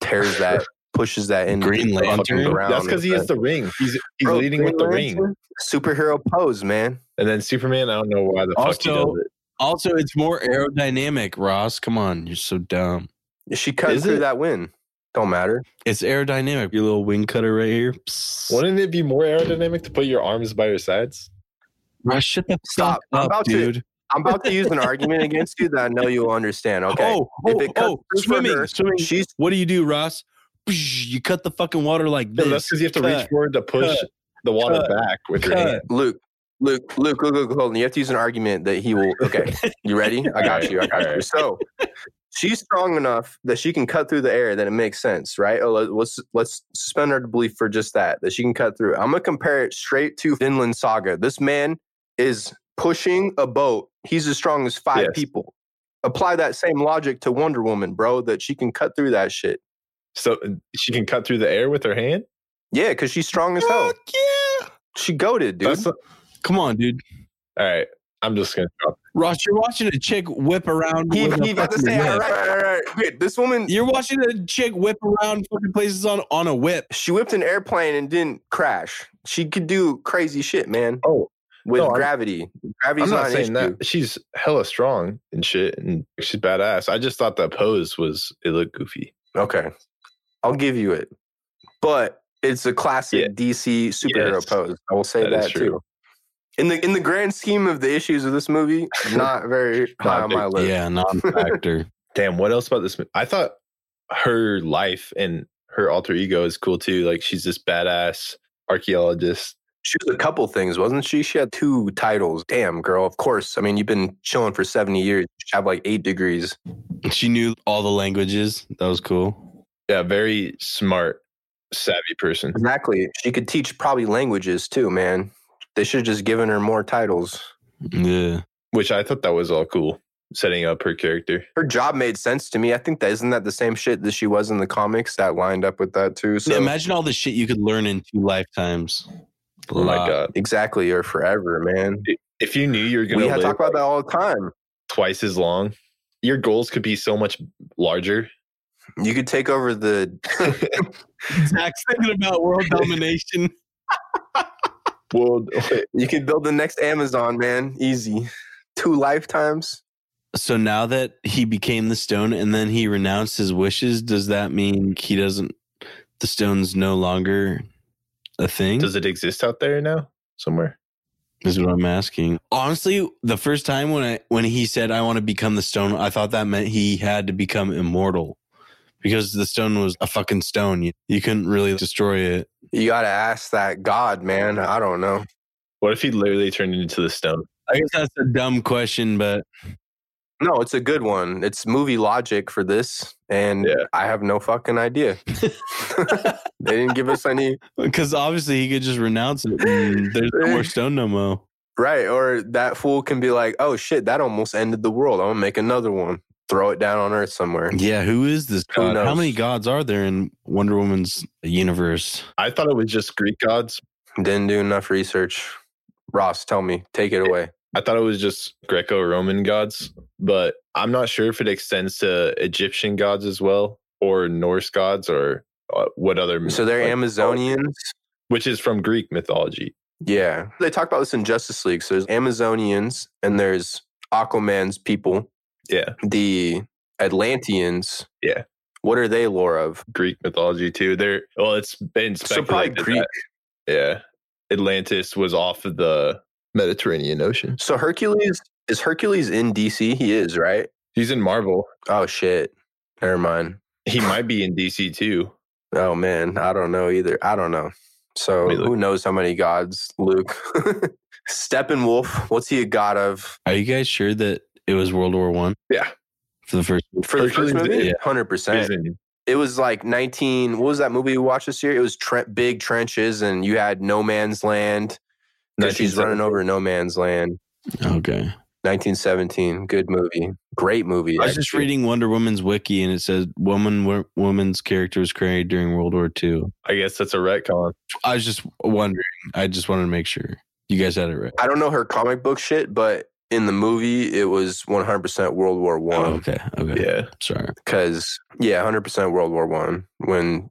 tears that, pushes that in Green Lantern? That's because he has the ring. He's he's Bro, leading with Green the ring. Superhero pose, man. And then Superman, I don't know why the fuck he Also- does it. Also, it's more aerodynamic, Ross. Come on, you're so dumb. She cut Is through it? that win. Don't matter. It's aerodynamic. Your little wing cutter right here. Psst. Wouldn't it be more aerodynamic to put your arms by your sides? Ross, shut the Stop. fuck I'm up, about to- dude. I'm about to use an argument against you that I know you'll understand. Okay. Oh, If oh, it cuts oh, swimming, her, swimming. She's What do you do, Ross? You cut the fucking water like No, this. that's because you have to Cut. reach forward to push Cut. the water Cut. back with your hand. Luke. Luke, Luke, Luke, Luke, hold on. You have to use an argument that he will. Okay, you ready? I got you. I got you. So, she's strong enough that she can cut through the air. That it makes sense, right? Oh, let- let's let's suspend our belief for just that. That she can cut through. I'm gonna compare it straight to Vinland Saga. This man is pushing a boat. He's as strong as five Yes. people. Apply that same logic to Wonder Woman, bro. That she can cut through that shit. So uh, she can cut through the air with her hand. Yeah, because she's strong as hell. Fuck yeah. She goaded, dude. That's the- Come on, dude. all right. I'm just gonna drop. Ross, you're watching a chick whip around. he, with a he about to fucking say, all right, all right, all right. Wait, this woman, You're watching a chick whip around fucking places on, on a whip. she whipped an airplane and didn't crash. She could do crazy shit, man, Oh, with No, I'm- gravity. Gravity's I'm not an saying that she's hella strong and shit, and she's badass. I just thought that pose was it looked goofy. Okay, I'll give you it, but it's a classic Yeah. DC superhero Yes. pose. I will say That that, is true. too. In the in the grand scheme of the issues of this movie, not very high on my list. Yeah, non-factor. Damn, what else about this? I thought her life and her alter ego is cool too. Like she's this badass archaeologist. She was a couple things, wasn't she? She had two titles. Damn, girl. Of course. I mean, you've been chilling for 70 years. You have like eight degrees. she knew all the languages. That was cool. Yeah, very smart, savvy person. Exactly. She could teach probably languages too, man. They should have just given her more titles. Yeah. Which I thought that was all cool, setting up her character. Her job made sense to me. I think that isn't that the same shit that she was in the comics that lined up with that too. So Imagine all the shit you could learn in two lifetimes. Oh my Lot. god! exactly or forever, man. If you knew you're gonna have live talk about that all the time. twice as long, your goals could be so much larger. You could take over the Zach's thinking about world domination. Well, you can build the next Amazon, man. Easy. Two lifetimes. So now that he became the stone and then he renounced his wishes, does that mean he doesn't? The stone's no longer a thing. does it exist out there now somewhere? Is what I'm asking. Honestly, the first time when I when he said I want to become the stone, I thought that meant he had to become immortal because the stone was a fucking stone. You, you couldn't really destroy it. You got to ask that God, man. I don't know. What if he literally turned into the stone? I guess that's a dumb question, but No, it's a good one. It's movie logic for this, and Yeah. I have no fucking idea. they didn't give us any because obviously he could just renounce it. And there's no more stone no more. right, or that fool can be like, "Oh shit, that almost ended the world. I'm gonna make another one." throw it down on Earth somewhere. Yeah, who is this Who god? How many gods are there in Wonder Woman's universe? I thought it was just Greek gods. Didn't do enough research. Ross, tell me, take it away. I thought it was just Greco-Roman gods, but I'm not sure if it extends to Egyptian gods as well, or Norse gods, or uh, what other. So they're like, Amazonians. which is from Greek mythology. Yeah. They talk about this in Justice League. So there's Amazonians and there's Aquaman's people, Yeah, the Atlanteans. Yeah. What are they lore of? Greek mythology too. They're well, it's been So probably. Greek. that, yeah, Atlantis was off of the Mediterranean Ocean. So Hercules is Hercules in DC? He is, right? He's in Marvel. Oh shit. Never mind. He might be in DC too. Oh man, I don't know either. I don't know. So who knows how many gods, Luke? Steppenwolf, what's he a god of? Are you guys sure that it was World War One Yeah, for the first? For the first movie? Hundred He's percent. It was like nineteen. What was that movie we watched this year? It was tre- big trenches, and you had no man's land. 'cause She's running over no man's land. Okay, 1917. Good movie. Great movie. I was just reading Wonder Woman's wiki, and it says woman wo- woman's character was created during World War II. I guess that's a retcon. I was just wondering. I just wanted to make sure you guys had it right. I don't know her comic book shit, but in the movie, it was 100% World War Oh, One. okay, okay. Yeah, Sorry. Because yeah, 100% World War One. When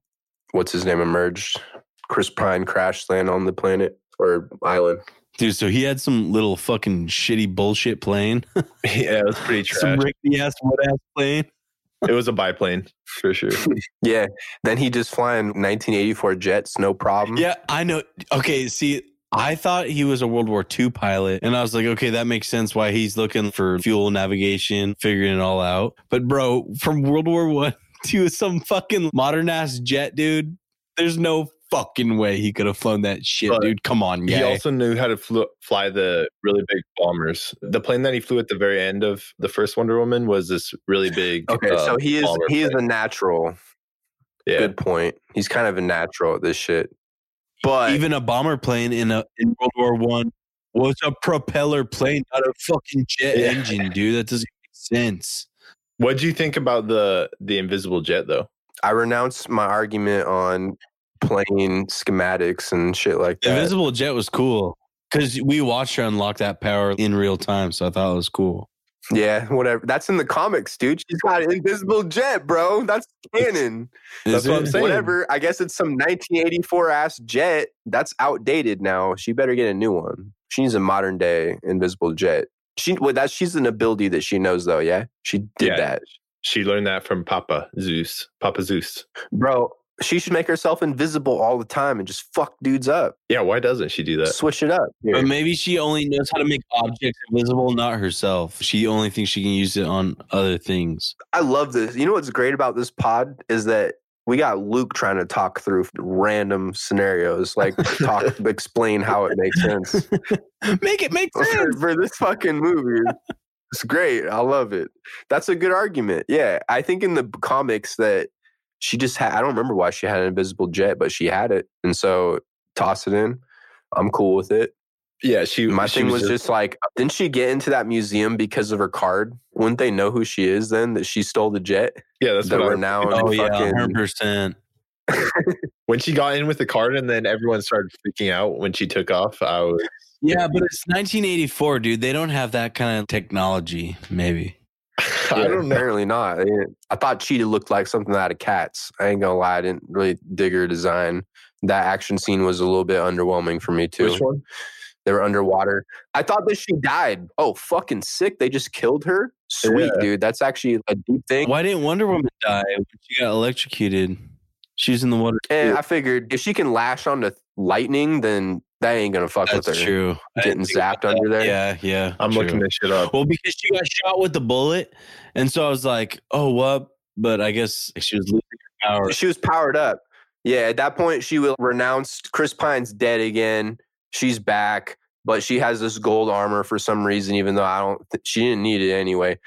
what's his name emerged, Chris Pine crash land on the planet or island. Dude, so he had some little fucking shitty bullshit plane. yeah, it was pretty trash. some rickety ass wood ass plane. it was a biplane for sure. Yeah. Then he just flying 1984 jets, no problem. Yeah, I know. Okay, see, I thought he was a World War II pilot, and I was like, okay, that makes sense why he's looking for fuel navigation, figuring it all out. But bro, from World War One to some fucking modern ass jet, dude, there's no fucking way he could have flown that shit, But dude. Come on, yeah. He also knew how to fl- fly the really big bombers. The plane that he flew at the very end of the first Wonder Woman was this really big. Okay, uh, so he is bomber he is plane. a natural. yeah. Good point. He's kind of a natural at this shit. But Even a bomber plane in a in World War One was a propeller plane, not a fucking jet Yeah. engine, dude. That doesn't make sense. What do you think about the the invisible jet though? I renounce my argument on playing schematics and shit like that. invisible jet was cool because we watched her unlock that power in real time, so I thought it was cool. Yeah, whatever. That's in the comics, dude. She's got an invisible jet, bro. That's canon. That's Is what I'm saying. Whatever. I guess it's some 1984 ass jet. That's outdated now. She better get a new one. She needs a modern day invisible jet. She well, that's she's an ability that she knows though. Yeah, she did Yeah. that, She learned that from Papa Zeus. Papa Zeus. bro. She should make herself invisible all the time and just fuck dudes up. Yeah, why doesn't she do that? Switch it up. Here. But maybe she only knows how to make objects invisible, not herself. She only thinks she can use it on other things. I love this. You know what's great about this pod is that we got Luke trying to talk through random scenarios, like talk, explain how it makes sense make it make for, sense. for this fucking movie. It's great. I love it. That's a good argument. Yeah, I think in the comics that she just had. I don't remember why she had an invisible jet, but she had it, and so toss it in. I'm cool with it. Yeah, she. My she thing was just like, didn't she get into that museum because of her card? Wouldn't they know who she is then? That she stole the jet. yeah. That's the what I- renowned Oh yeah, hundred percent. when she got in with the card, and then everyone started freaking out when she took off. I was. Yeah, but it's 1984, dude. They don't have that kind of technology. Maybe. I Yeah, don't know. Apparently not. I thought Cheetah looked like something out of Cats. I ain't gonna lie, I didn't really dig her design. That action scene was a little bit underwhelming for me too. Which one? They were underwater. I thought that she died. Oh, fucking sick! They just killed her. Sweet, Yeah. dude. That's actually a deep thing. Why didn't Wonder Woman die when she got electrocuted? She was in the water. Eh, and I figured if she can lash onto lightning, then that ain't gonna fuck That's with her. That's true. Getting zapped about under there. Yeah, yeah. I'm true. looking this shit up. Well, because she got shot with the bullet, and so I was like, "Oh, what?" But I guess she was losing her power. She was powered up. Yeah, at that point, she will renounce Chris Pine's dead again. She's back, but she has this gold armor for some reason, even though I don't. Th- she didn't need it anyway,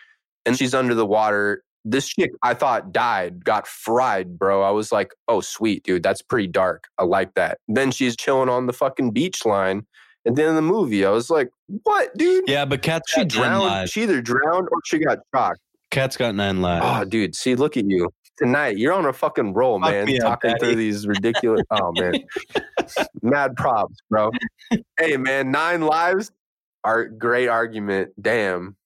and she's under the water. This chick, I thought died, got fried, bro. I was like, oh, sweet, dude, that's pretty dark. I like that. Then she's chilling on the fucking beach line. And then in the movie, I was like, what, dude? Yeah, but Cat's She drowned. lives. She either drowned or she got shocked. Cat's got nine lives. Oh, dude, see, look at you tonight. You're on a fucking roll, Fuck man. me up, talking through these ridiculous. oh man, mad props, bro. hey, man, nine lives. Are great argument. Damn,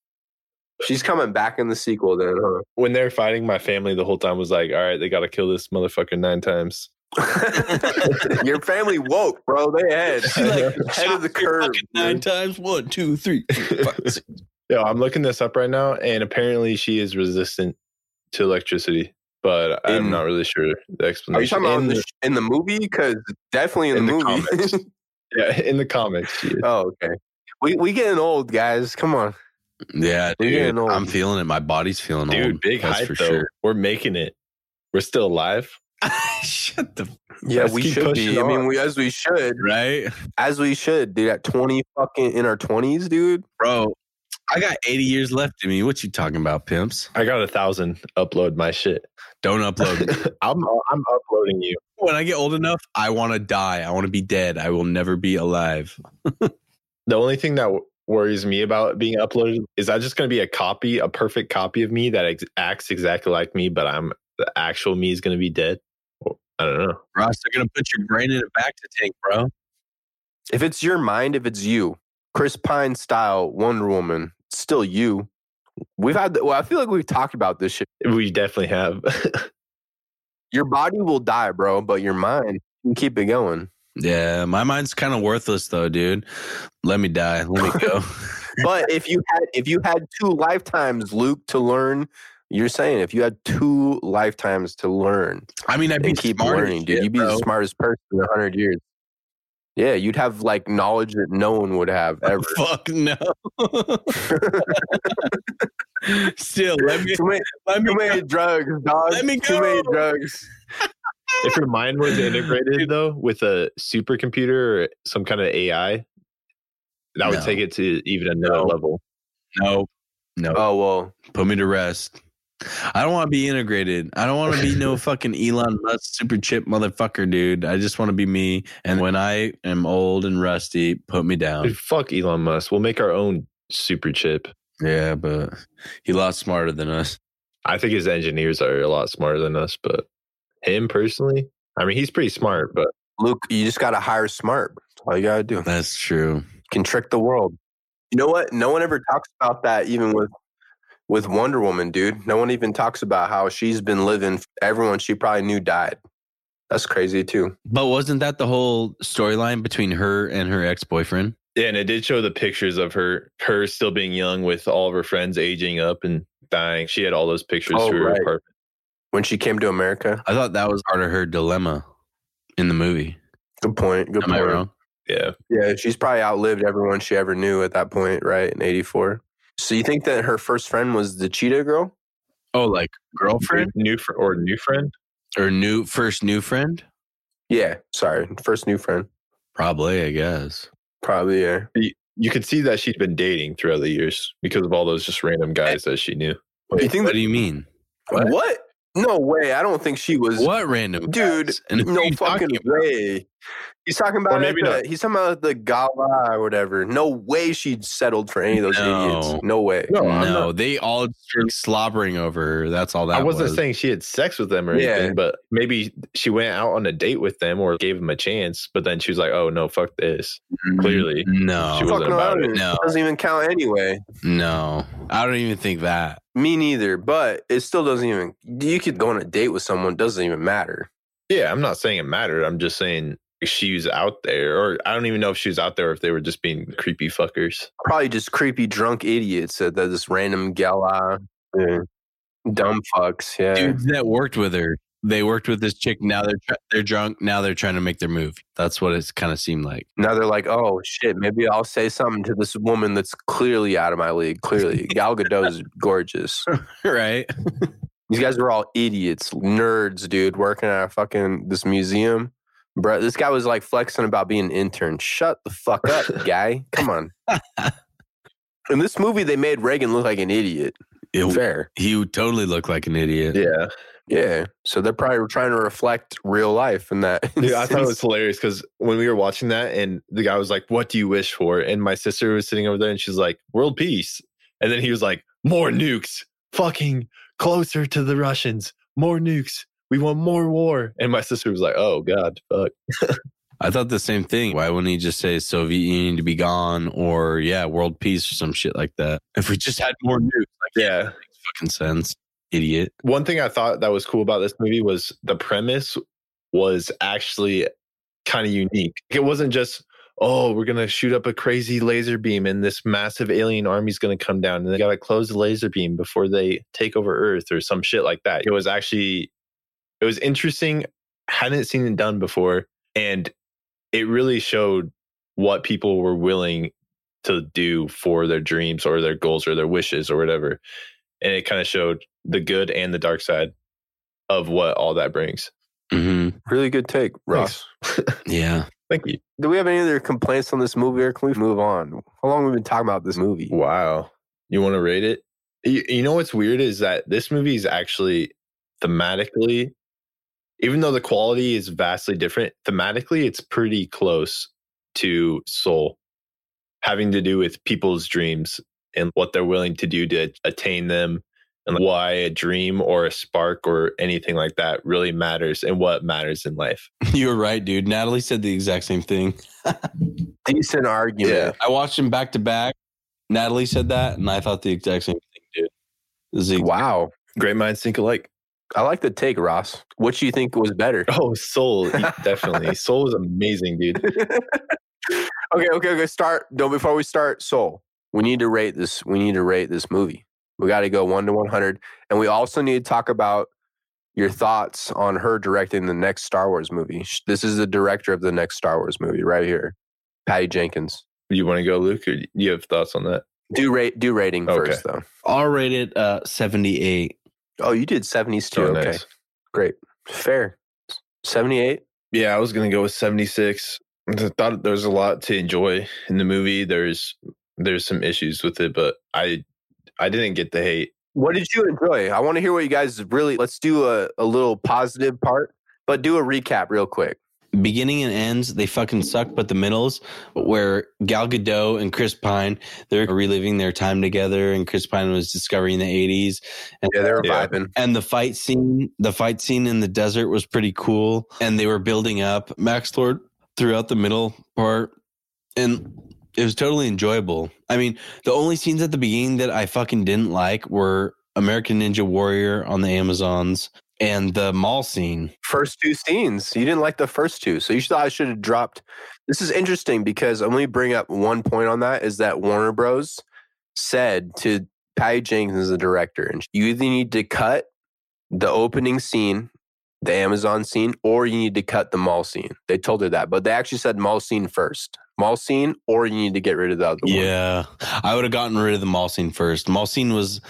she's coming back in the sequel then, huh? When they're fighting, my family the whole time was like, "All right, they got to kill this motherfucker nine times." Your family woke, bro. They ahead, She, like, head of the curve. nine dude. times. One, two, three, four, five, six. Yo, I'm looking this up right now, and apparently she is resistant to electricity, but I'm not really sure the Are you talking about in in the, the, in the movie? Because definitely in, In the, the movie. comics. yeah, in the comics, oh, okay. We we getting old, guys. Come on. Yeah, dude. I'm feeling it. My body's feeling dude, old. big That's hype for though. sure. We're making it. We're still alive. Shut the Yeah, we should pushing be. I mean, we as we should, right, as we should, dude. At twenty fucking in our twenties, dude. bro. I got 80 years left in me. What you talking about, pimps? I got a thousand. Upload my shit. Don't upload. I'm I'm uploading you. when I get old enough, I want to die. I want to be dead. I will never be alive. The only thing that w- worries me about being uploaded is that just going to be a copy, a perfect copy of me that ex- acts exactly like me, but I'm the actual me is going to be dead. I don't know. Ross, they're gonna put your brain in a bacta tank, bro. If it's your mind, if it's you, Chris Pine style Wonder Woman, still you. We've had. Well, I feel like we've talked about this shit. We definitely have. Your body will die, bro, but your mind can keep it going. Yeah, my mind's kind of worthless though, dude. Let me die. Let me go. But if you had if you had two lifetimes, Luke, to learn, you're saying if you had two lifetimes to learn I mean, I'd be keep learning, dude, shit, you'd be bro. the smartest person in a hundred years. Yeah, you'd have like knowledge that no one would have ever. Fuck no. Still, let me too many, let me too many drugs, dog. Let me Too many drugs. If your mind was integrated though with a supercomputer or some kind of AI, that would take it to even another No. level. No, no. Oh well, Put me to rest. I don't want to be integrated. I don't want to be no fucking Elon Musk super chip motherfucker, dude. I just want to be me. And when I am old and rusty, put me down. Dude, fuck Elon Musk. We'll make our own super chip. Yeah, but he a lot smarter than us. I think his engineers are a lot smarter than us, but him personally, I mean, he's pretty smart, but Luke, you just gotta hire smart. That's all you gotta do. That's true. can trick the world. You know what? No one ever talks about that, even with with Wonder Woman, dude. No one even talks about how she's been living. Everyone she probably knew died. That's crazy too. But wasn't that the whole storyline between her and her ex boyfriend? yeah, and it did show the pictures of her, her still being young with all of her friends aging up and dying. She had all those pictures Oh, through her apartment. When she came to America. I thought that was part of her dilemma in the movie. Good point. Good Am I point. wrong? Yeah. Yeah, she's probably outlived everyone she ever knew at that point, right? In '84. So you think that her first friend was the cheetah girl? Oh, like girlfriend New fr- or new friend? or new first new friend? Yeah, sorry, first new friend. Probably, I guess. Probably yeah. You could see that she'd been dating throughout the years because of all those just random guys eh, that she knew. you think what that, do you mean? what? No way. I don't think she was. What random Dude. No fucking way. He's talking about maybe the, not. he's talking about the gala or whatever. No way she'd settled for any of those No. idiots. No way. No, no, they all started slobbering over her. That's all that I wasn't was. saying she had sex with them or Yeah. anything, but maybe she went out on a date with them or gave them a chance, but then she was like, oh, no, fuck this. Mm, clearly, no, she wasn't Fuck about it. don't- No. doesn't even count anyway. no. I don't even think that. Me neither. But it still doesn't even. You could go on a date with someone. Doesn't even matter. Yeah, I'm not saying it mattered. I'm just saying she's out there, or I don't even know if she was out there or if they were just being creepy fuckers. Probably just creepy drunk idiots at this random gala. Uh, yeah. Dumb fucks. Yeah. Dudes that worked with her, they worked with this chick. Now they're tr- they're drunk. Now they're trying to make their move. That's what it's kind of seemed like. Now they're like, oh shit, maybe I'll say something to this woman that's clearly out of my league. Clearly, Gal Gadot is gorgeous. right? These guys were all idiots, nerds, dude, working at a fucking this museum. Bro, this guy was like flexing about being an intern. Shut the fuck up, guy. Come on. In this movie, they made Reagan look like an idiot. It- Fair. he would totally look like an idiot. Yeah. Yeah. So they're probably trying to reflect real life in that. Dude, I thought it was hilarious because when we were watching that and the guy was like, What do you wish for? And my sister was sitting over there and she's like, World peace. And then he was like, More nukes. fucking closer to the Russians, more nukes. We want more war. And my sister was like, oh, God, fuck. I thought the same thing. Why wouldn't he just say Soviet Union to be gone or yeah, world peace or some shit like that? If we just had more nukes, like Yeah. fucking sense. Idiot. One thing I thought that was cool about this movie was the premise was actually kind of unique. It wasn't just, oh, we're going to shoot up a crazy laser beam and this massive alien army's going to come down and they got to close the laser beam before they take over Earth or some shit like that. It was actually, it was interesting. Hadn't seen it done before. And it really showed what people were willing to do for their dreams or their goals or their wishes or whatever. And it kind of showed the good and the dark side of what all that brings. hmm Really good take, Ross. Yeah. Thank you. Do we have any other complaints on this movie, or can we move on? How long have we been talking about this movie? Wow. You want to rate it? You, you know what's weird is that this movie is actually thematically, even though the quality is vastly different, thematically, it's pretty close to Soul, having to do with people's dreams and what they're willing to do to attain them and why a dream or a spark or anything like that really matters and what matters in life. You were right, dude. Natalie said the exact same thing. Decent argument. Yeah. I watched them back to back. Natalie said that, and I thought the exact same thing, dude. This Wow. Great minds think alike. I like the take, Ross. What do you think was better? Oh, Soul, definitely. Soul is amazing, dude. okay, okay, okay. Start. No, before we start, Soul. We need to rate this. We need to rate this movie. We got to go one to one hundred, and we also need to talk about your thoughts on her directing the next Star Wars movie. This is the director of the next Star Wars movie, right here, Patty Jenkins. You want to go, Luke, or you have thoughts on that? Do rate. Do rating Okay. first, though. I'll rate it uh, 78. Oh, you did seventies too. Oh, okay, nice. great, fair. Seventy eight. Yeah, I was gonna go with seventy six. I thought there's a lot to enjoy in the movie. There's there's some issues with it, but I I didn't get the hate. What did you enjoy? I want to hear what you guys really. Let's do a, a little positive part, but do a recap real quick. Beginning and ends, they fucking suck, but the middles, where Gal Gadot and Chris Pine, they're reliving their time together, and Chris Pine was discovering the 80s. And Yeah, they were Yeah. vibing. And the fight scene, the fight scene in the desert was pretty cool. And they were building up Max Lord throughout the middle part. And it was totally enjoyable. I mean, the only scenes at the beginning that I fucking didn't like were American Ninja Warrior on the Amazons and the mall scene. First two scenes. You didn't like the first two, so you thought I should have dropped. This is interesting because let me bring up one point on that is that Warner Bros. said to Patty Jenkins, the director, and you either need to cut the opening scene, the Amazon scene, or you need to cut the mall scene. They told her that, but they actually said mall scene first. Mall scene, or you need to get rid of the other one. Yeah. I would have gotten rid of the mall scene first. Mall scene was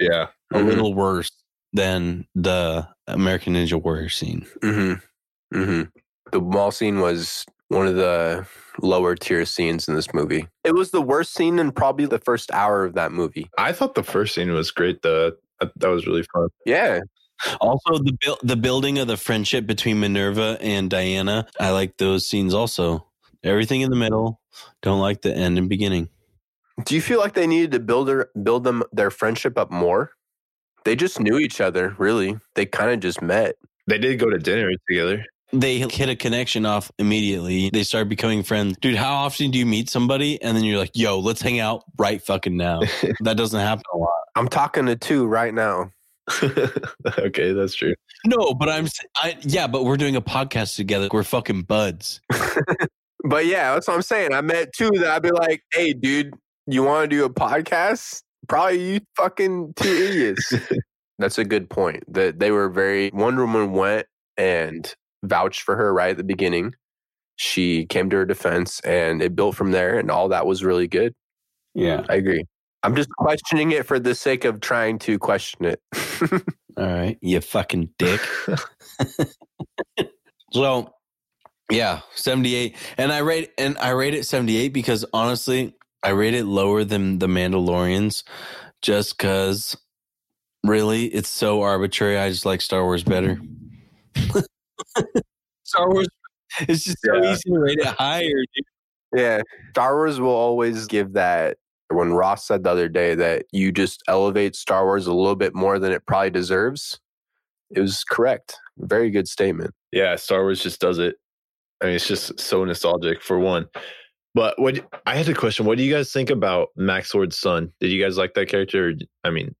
Yeah, a Mhm. little worse than the American Ninja Warrior scene. Mm-hmm. Mm-hmm. The mall scene was one of the lower tier scenes in this movie. It was the worst scene in probably the first hour of that movie. I thought the first scene was great. though. that that was really fun. Yeah. Also, the buil- the building of the friendship between Minerva and Diana, I like those scenes also. Everything in the middle, don't like the end and beginning. Do you feel like they needed to build their, build them their friendship up more? They just knew each other, really. They kind of just met. They did go to dinner together. They hit a connection off immediately. They start becoming friends. Dude, how often do you meet somebody and then you're like, yo, let's hang out right fucking now? that doesn't happen a lot. I'm talking to two right now. okay, that's true. No, but I'm, s- I, yeah, but we're doing a podcast together. We're fucking buds. But yeah, that's what I'm saying. I met two that I'd be like, hey, dude, you want to do a podcast? Probably you fucking two idiots. that's a good point. That they were very, Wonder Woman went and vouched for her right at the beginning. She came to her defense and it built from there, and all that was really good. Yeah. I agree. I'm just questioning it for the sake of trying to question it. All right, you fucking dick. so, yeah, 78. And I rate and I rate it 78 because honestly, I rate it lower than the Mandalorians just cuz really it's so arbitrary. I just like Star Wars better. Star Wars it's just so Yeah. easy to rate it higher, dude. yeah. Star Wars will always give that When Ross said the other day that you just elevate Star Wars a little bit more than it probably deserves, it was correct. Very good statement. Yeah, Star Wars just does it. I mean, it's just so nostalgic for one. But what I had a question: What do you guys think about Max Lord's son? Did you guys like that character? I mean,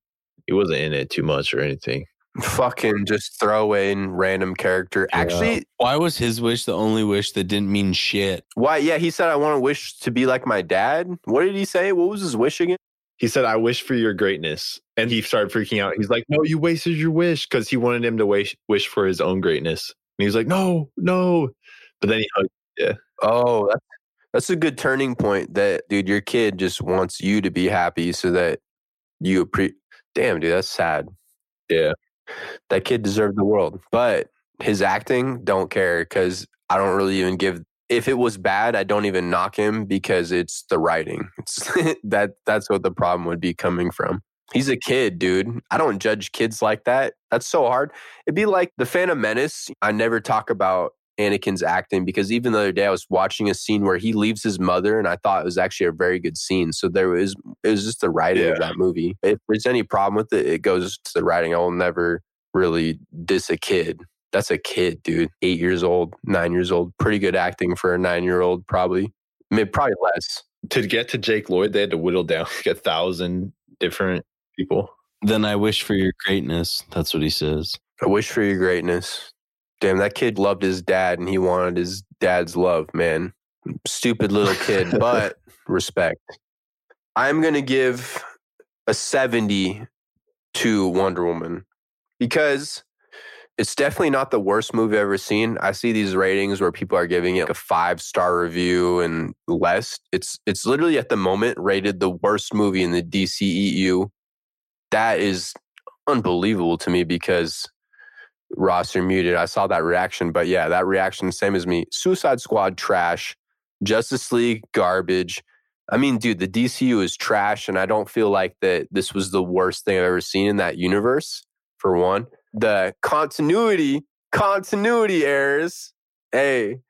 he wasn't in it too much or anything. Fucking just throw in random character. Actually, Why was his wish the only wish that didn't mean shit? why? Yeah, he said, I want to wish to be like my dad. What did he say? What was his wish again? He said, "I wish for your greatness," and he started freaking out. He's like, "No, you wasted your wish," because he wanted him to wish wish for his own greatness. And he was like, "No, no," but then he hugged. Yeah. Oh, that's, that's a good turning point. That, dude, your kid just wants you to be happy so that you appre Damn, dude, that's sad. Yeah. That kid deserved the world. But his acting, don't care because I don't really even give. If it was bad, I don't even knock him because it's the writing. It's that that's what the problem would be coming from. He's a kid, dude. I don't judge kids like that. That's so hard. It'd be like the Phantom Menace. I never talk about Anakin's acting because even the other day I was watching a scene where he leaves his mother and I thought it was actually a very good scene. So there was it was just the writing of that movie. If there's any problem with it, it goes to the writing. I will never really diss a kid. That's a kid, dude. Eight years old, nine years old. Pretty good acting for a nine year old, probably. Maybe probably less. To get to Jake Lloyd, they had to whittle down like a thousand different people. Then I wish for your greatness. That's what he says. I wish for your greatness. Damn, that kid loved his dad and he wanted his dad's love, man. Stupid little kid, but respect. I'm going to give a 70 to Wonder Woman because it's definitely not the worst movie I've ever seen. I see these ratings where people are giving it a five star review and less. It's it's literally at the moment rated the worst movie in the DCEU. That is unbelievable to me because Ross, you're muted. I saw that reaction, but yeah, that reaction, same as me. Suicide Squad, trash. Justice League, garbage. I mean, dude, the DCU is trash, and I don't feel like that this was the worst thing I've ever seen in that universe, for one. The continuity, continuity errors, hey,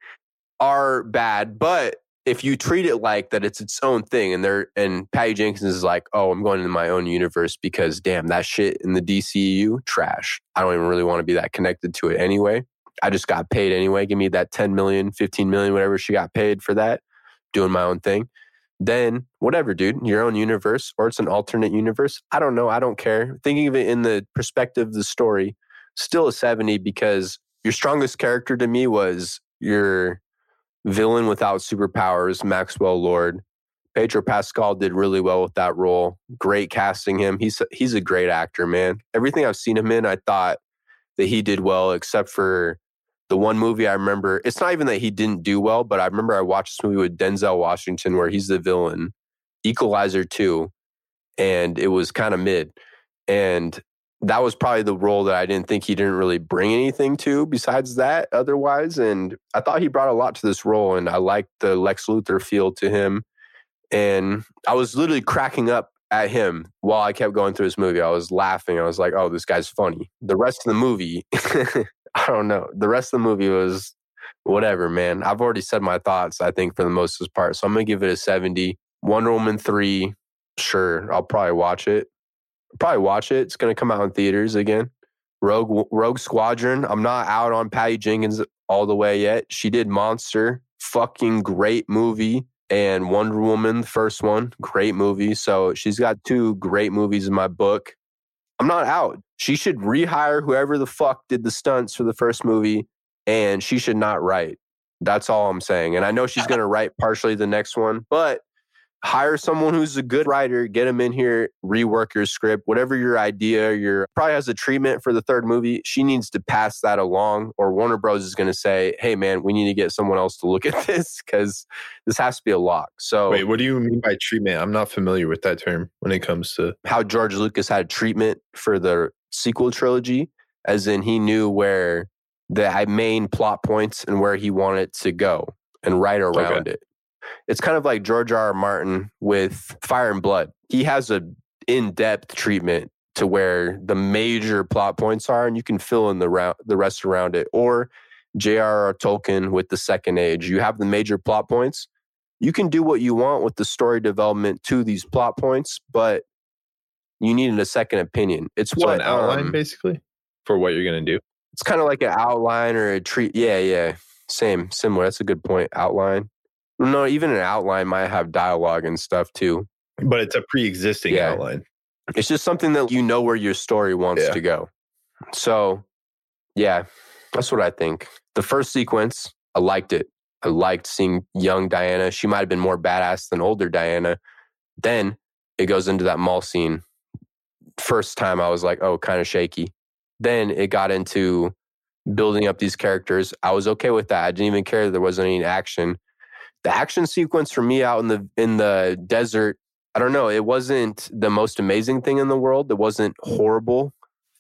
are bad. But if you treat it like that it's its own thing, and they're and Patty Jenkins is like, oh, I'm going into my own universe because damn, that shit in the DCU, trash. I don't even really want to be that connected to it anyway. I just got paid anyway. Give me that 10 million, 15 million, whatever she got paid for that, doing my own thing. Then whatever, dude, your own universe or it's an alternate universe. I don't know. I don't care. Thinking of it in the perspective of the story, still a 70 because your strongest character to me was your villain without superpowers, Maxwell Lord. Pedro Pascal did really well with that role. Great casting him. He's he's a great actor, man. Everything I've seen him in, I thought that he did well, except for the one movie I remember. It's not even that he didn't do well, but I remember I watched this movie with Denzel Washington where he's the villain, Equalizer 2, and it was kind of mid. And that was probably the role that I didn't think he didn't really bring anything to besides that otherwise. And I thought he brought a lot to this role. And I liked the Lex Luthor feel to him. And I was literally cracking up at him while I kept going through this movie. I was laughing. I was like, oh, this guy's funny. The rest of the movie, I don't know. The rest of the movie was whatever, man. I've already said my thoughts, I think, for the most part. So I'm going to give it a 70. Wonder Woman 3, sure. I'll probably watch it. Probably watch it. It's going to come out in theaters again. Rogue Rogue Squadron. I'm not out on Patty Jenkins all the way yet. She did Monster. Fucking great movie. And Wonder Woman, the first one, great movie. So she's got two great movies in my book. I'm not out. She should rehire whoever the fuck did the stunts for the first movie, and she should not write. That's all I'm saying. And I know she's going to write partially the next one, but hire someone who's a good writer, get them in here, rework your script, whatever your idea, your probably has a treatment for the third movie. She needs to pass that along, or Warner Bros. is going to say, hey, man, we need to get someone else to look at this because this has to be a lock. So, Wait, what do you mean by treatment? I'm not familiar with that term when it comes to. how George Lucas had treatment for the sequel trilogy, as in he knew where the main plot points and where he wanted to go and write around it. It's kind of like George R. R. Martin with Fire and Blood. He has a in-depth treatment to where the major plot points are, and you can fill in the round, the rest around it. Or J.R.R. Tolkien with the Second Age. You have the major plot points, you can do what you want with the story development to these plot points, but you needed a second opinion. It's So what an outline um, basically for what you're gonna do. it's kind of like an outline or a treat. Yeah, yeah, same, similar. That's a good point. Outline. No, even an outline might have dialogue and stuff too. But it's a pre-existing Yeah. outline. It's just something that you know where your story wants Yeah. to go. So, yeah, that's what I think. The first sequence, I liked it. I liked seeing young Diana. She might have been more badass than older Diana. Then it goes into that mall scene. First time I was like, oh, kind of shaky. Then it got into building up these characters. I was okay with that. I didn't even care that there wasn't any action. The action sequence for me out in the in the desert I don't know. It wasn't the most amazing thing in the world. It wasn't horrible.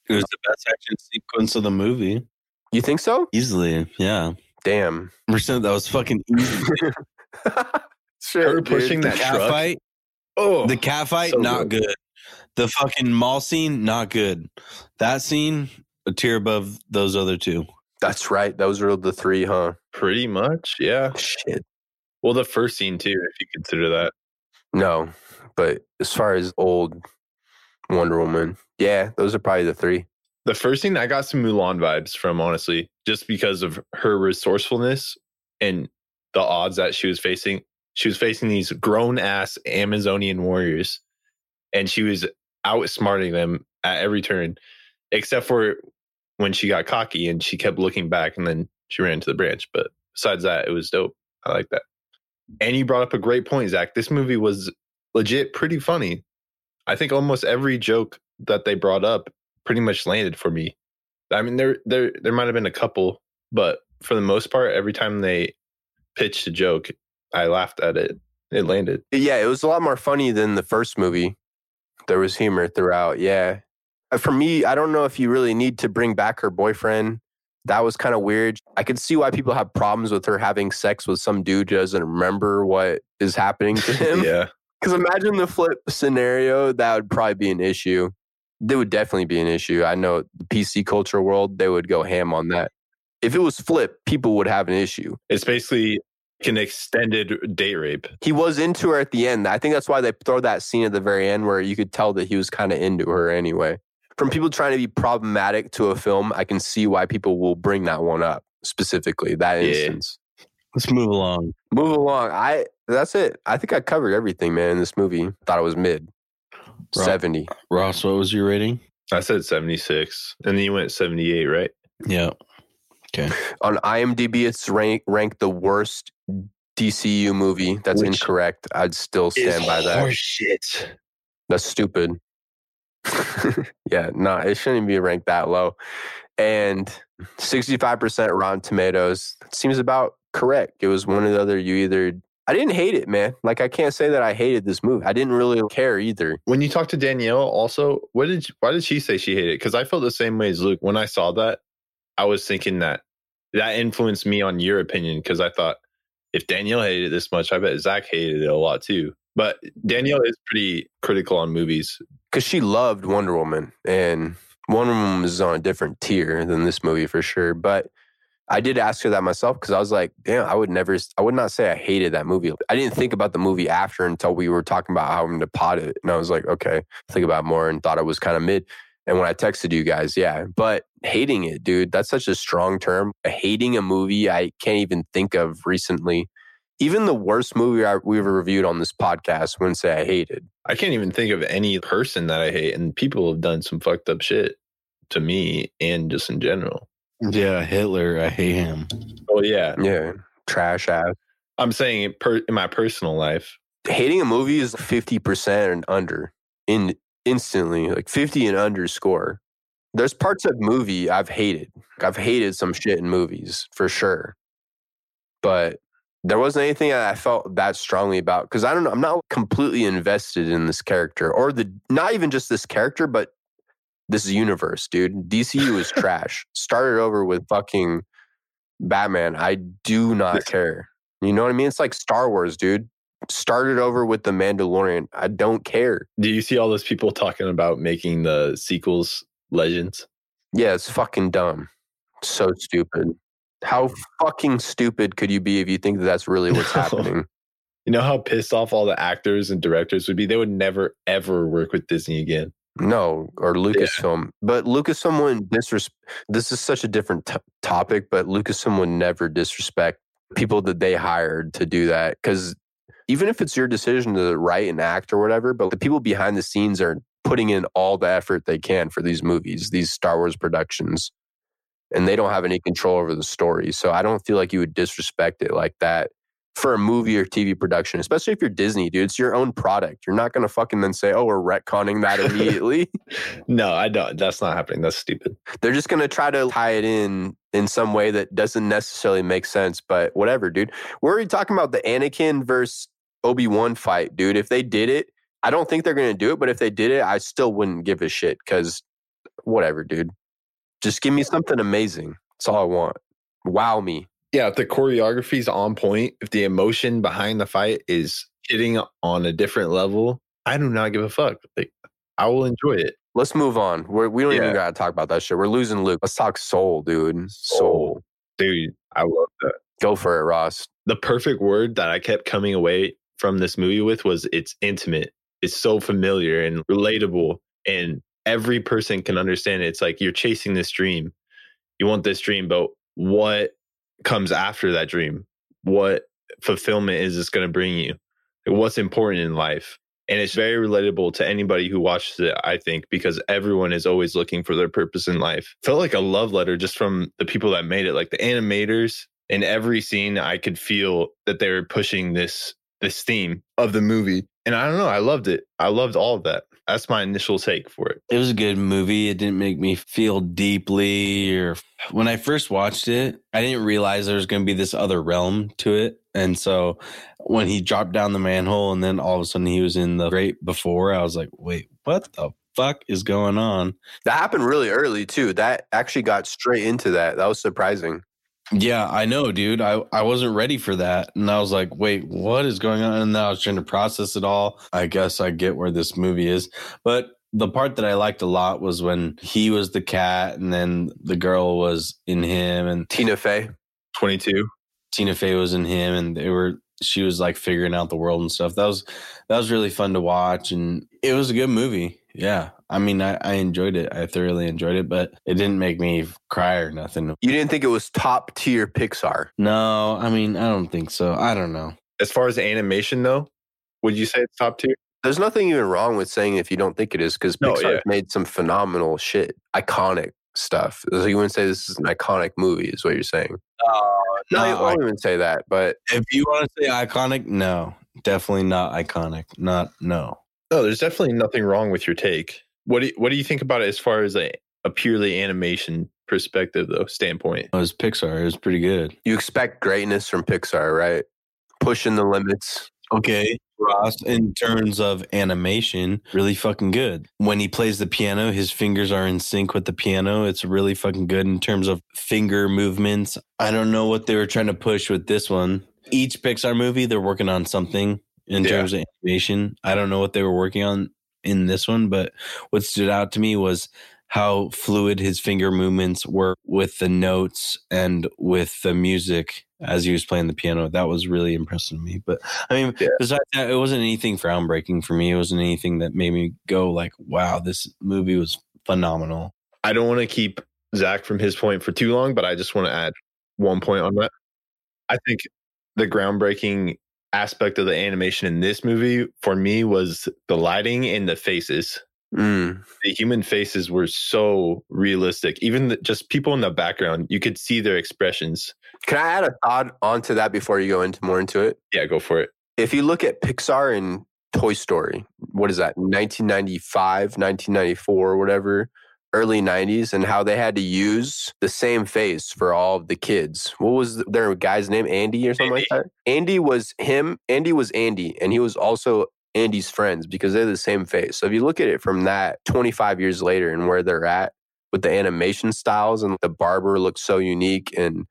It was the best action sequence of the movie. You think so? Easily, yeah. Damn. Percent that was fucking easy. sure, Her dude. pushing The that cat truck. fight, Oh, the cat fight, so not good. good. The fucking mall scene, not good. That scene, a tier above those other two. That's right. Those are the three, huh? pretty much. Yeah. Shit. Well, the first scene too, if you consider that. No, but as far as old Wonder Woman, yeah, those are probably the three. The first scene, I got some Mulan vibes from, honestly, just because of her resourcefulness and the odds that she was facing. She was facing these grown ass Amazonian warriors, and she was outsmarting them at every turn, except for when she got cocky and she kept looking back and then she ran to the branch. But besides that, it was dope. I like that. And you brought up a great point, Zach. This movie was legit pretty funny. I think almost every joke that they brought up pretty much landed for me. I mean, there there there might have been a couple, but for the most part, every time they pitched a joke, I laughed at it. It landed. Yeah, it was a lot more funny than the first movie. There was humor throughout. Yeah. Uh, For me, I don't know if you really need to bring back her boyfriend. That was kind of weird. I could see why people have problems with her having sex with some dude who doesn't remember what is happening to him. yeah, Because imagine the flip scenario, that would probably be an issue. There would definitely be an issue. I know the PC culture world, they would go ham on that. If it was flip, people would have an issue. it's basically an extended date rape. He was into her at the end. I think that's why they throw that scene at the very end where you could tell that he was kind of into her anyway. From people trying to be problematic to a film, I can see why people will bring that one up specifically, that Yeah. instance. Let's move along. Move along. I that's it. I think I covered everything, man, in this movie. Thought it was mid. Right. 70. Ross, what was your rating? I said seventy six, and then you went seventy eight, right? Yeah. Okay. On IMDb, it's rank, ranked the worst DCU movie. That's Which incorrect. I'd still stand by that. Shit. That's stupid. yeah, no, it shouldn't be ranked that low. And 65% Rotten Tomatoes seems about correct. It was one or the other. You either, I didn't hate it, man. Like, I can't say that I hated this movie. I didn't really care either. When you talked to Danielle, also, what did why did she say she hated it? Because I felt the same way as Luke. When I saw that, I was thinking that that influenced me on your opinion because I thought if Danielle hated it this much, I bet Zach hated it a lot too. But Danielle is pretty critical on movies. Because she loved Wonder Woman. And Wonder Woman was on a different tier than this movie for sure. But I did ask her that myself because I was like, damn, I would never, I would not say I hated that movie. I didn't think about the movie after until we were talking about how I'm going to pot it. And I was like, okay, think about more and thought it was kind of mid. And when I texted you guys, yeah, but hating it, dude, that's such a strong term. Hating a movie I can't even think of recently. Even the worst movie I, we've reviewed on this podcast wouldn't say I hated. I can't even think of any person that I hate, and people have done some fucked up shit to me and just in general. Yeah, Hitler. I hate him. Oh yeah, Yeah, trash ass. I'm saying it per, in my personal life. hating a movie is 50% and under in instantly like 50 and under score there's parts of movie i've hated i've hated some shit in movies for sure but there wasn't anything that i felt that strongly about because i don't know i'm not completely invested in this character or the not even just this character but this universe dude dcu is trash started over with fucking batman i do not care you know what i mean it's like star wars dude started over with the Mandalorian. I don't care. Do you see all those people talking about making the sequels legends? Yeah, it's fucking dumb. So stupid. How fucking stupid could you be if you think that that's really what's No. happening? You know how pissed off all the actors and directors would be? They would never, ever work with Disney again. No, or Lucasfilm. But Lucasfilm wouldn't disrespect. This is such a different t- topic, but Lucasfilm would never disrespect people that they hired to do that. Because even if it's your decision to write and act or whatever, but the people behind the scenes are putting in all the effort they can for these movies, these Star Wars productions, and they don't have any control over the story. So I don't feel like you would disrespect it like that for a movie or TV production, especially if you're Disney, dude. It's your own product. You're not going to fucking then say, oh, we're retconning that immediately. No, I don't. That's not happening. That's stupid. They're just going to try to tie it in in some way that doesn't necessarily make sense, but whatever, dude. We're already talking about the Anakin versus Obi Wan fight, dude. If they did it, I don't think they're going to do it, but if they did it, I still wouldn't give a shit because whatever, dude. Just give me something amazing. That's all I want. Wow me. Yeah, if the choreography is on point, if the emotion behind the fight is hitting on a different level, I do not give a fuck. Like, I will enjoy it. Let's move on. We're, we don't Yeah. even got to talk about that shit. We're losing Luke. Let's talk soul, dude. Soul. Dude, I love that. Go for it, Ross. The perfect word that I kept coming away from this movie with was it's intimate. It's so familiar and relatable, and every person can understand it. It's like you're chasing this dream. You want this dream, but what comes after that dream? What fulfillment is this going to bring you? What's important in life? And it's very relatable to anybody who watches it, I think, because everyone is always looking for their purpose in life. Felt like a love letter just from the people that made it, like the animators. In every scene, I could feel that they were pushing this this theme of the movie. And I don't know, I loved it. I loved all of that. That's my initial take for it. It was a good movie. It didn't make me feel deeply or when I first watched it, I didn't realize there was going to be this other realm to it. And so when he dropped down the manhole and then all of a sudden he was in the great before, I was like, wait, what the fuck is going on? That happened really early, too. That actually got straight into that. That was surprising. Yeah, I know, dude. I, I wasn't ready for that. And I was like, wait, what is going on? And I was trying to process it all. I guess I get where this movie is. But the part that I liked a lot was when he was the cat and then the girl was in him and Tina Fey. 22. Tina Fey was in him and they were she was like figuring out the world and stuff. That was that was really fun to watch and it was a good movie. Yeah. I mean I, I enjoyed it. I thoroughly enjoyed it, but it didn't make me cry or nothing. You didn't think it was top tier Pixar. No, I mean I don't think so. I don't know. As far as animation though, would you say it's top tier? There's nothing even wrong with saying if you don't think it is because No, Pixar yeah. made some phenomenal shit, iconic stuff. So you wouldn't say this is an iconic movie, is what you're saying. Uh, no, I No, won't even say that. But If you want to say iconic, no, definitely not iconic. Not no. No, there's definitely nothing wrong with your take. What do you, what do you think about it as far as a, a purely animation perspective though standpoint? Oh, it was Pixar. It was pretty good. you expect greatness from Pixar, right? Pushing the limits. Okay, Ross. In terms of animation, really fucking good. When he plays the piano, his fingers are in sync with the piano. It's really fucking good in terms of finger movements. I don't know what they were trying to push with this one. Each Pixar movie, they're working on something in Yeah. terms of animation. I don't know what they were working on in this one, but what stood out to me was how fluid his finger movements were with the notes and with the music as he was playing the piano. That was really impressive to me. But I mean, Yeah. besides that, it wasn't anything groundbreaking for me. It wasn't anything that made me go like, "Wow, this movie was phenomenal." I don't want to keep Zach from his point for too long, but I just want to add one point on that. I think the groundbreaking aspect of the animation in this movie for me was the lighting and the faces. Mm. The human faces were so realistic. Even the, just people in the background, you could see their expressions. Can I add a thought onto that before you go into more into it? Yeah, go for it. If you look at Pixar and Toy Story, what is that? 1995, 1994, whatever, early 90s, and how they had to use the same face for all of the kids. What was their guy's name? Andy or something like that? Andy was him. Andy was Andy, and he was also Andy's friends because they're the same face. So if you look at it from that 25 years later and where they're at with the animation styles and the barber looks so unique and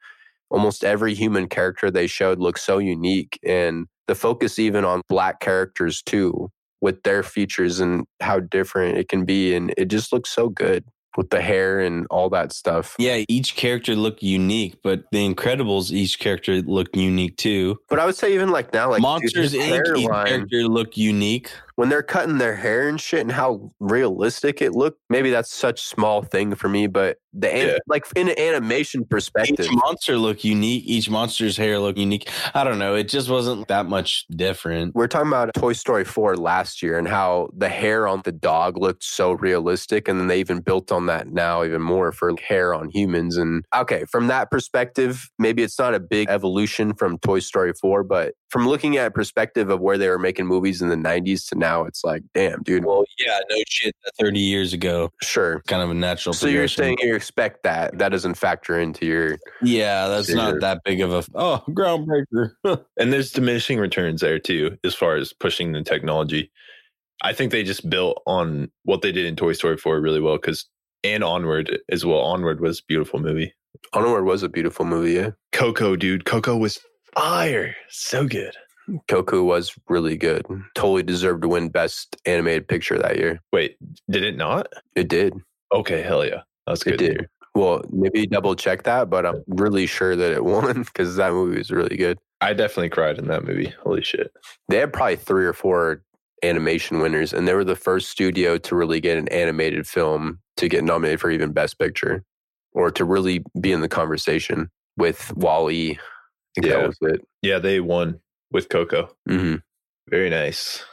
almost every human character they showed looks so unique and the focus even on black characters too with their features and how different it can be and it just looks so good with the hair and all that stuff. Yeah, each character looked unique, but the Incredibles, each character looked unique too. But I would say even like now, like Monsters his Inc. Each character looked unique. When they're cutting their hair and shit and how realistic it looked, maybe that's such small thing for me, but the an- Yeah. like in an animation perspective, Each monster look unique. Each monster's hair look unique. I don't know. It just wasn't that much different. we're talking about Toy Story 4 last year and how the hair on the dog looked so realistic. And then they even built on that now even more for hair on humans. And okay, from that perspective, maybe it's not a big evolution from Toy Story 4, but from looking at perspective of where they were making movies in the 90s to now, it's like, damn, dude. Well, yeah, no shit. Thirty years ago, Sure. kind of a natural. So you're saying you expect that. That doesn't factor into your yeah, that's Sure. not that big of a oh groundbreaker. And there's diminishing returns there too, as far as pushing the technology. I think they just built on what they did in Toy Story 4 really well because and Onward as well. Onward was a beautiful movie. Onward was a beautiful movie, yeah. Coco, dude. Coco was fire. So good. Coco was really good. Totally deserved to win Best Animated Picture that year. Wait, did it not? It did. Okay, hell yeah. That's good. to did. Well, maybe double check that, but I'm really sure that it won because that movie was really good. I definitely cried in that movie. Holy shit. They had probably three or four animation winners, and they were the first studio to really get an animated film to get nominated for even Best Picture or to really be in the conversation with WALL-E. I think Yeah. that was it. Yeah, they won with Coco. hmm Very nice.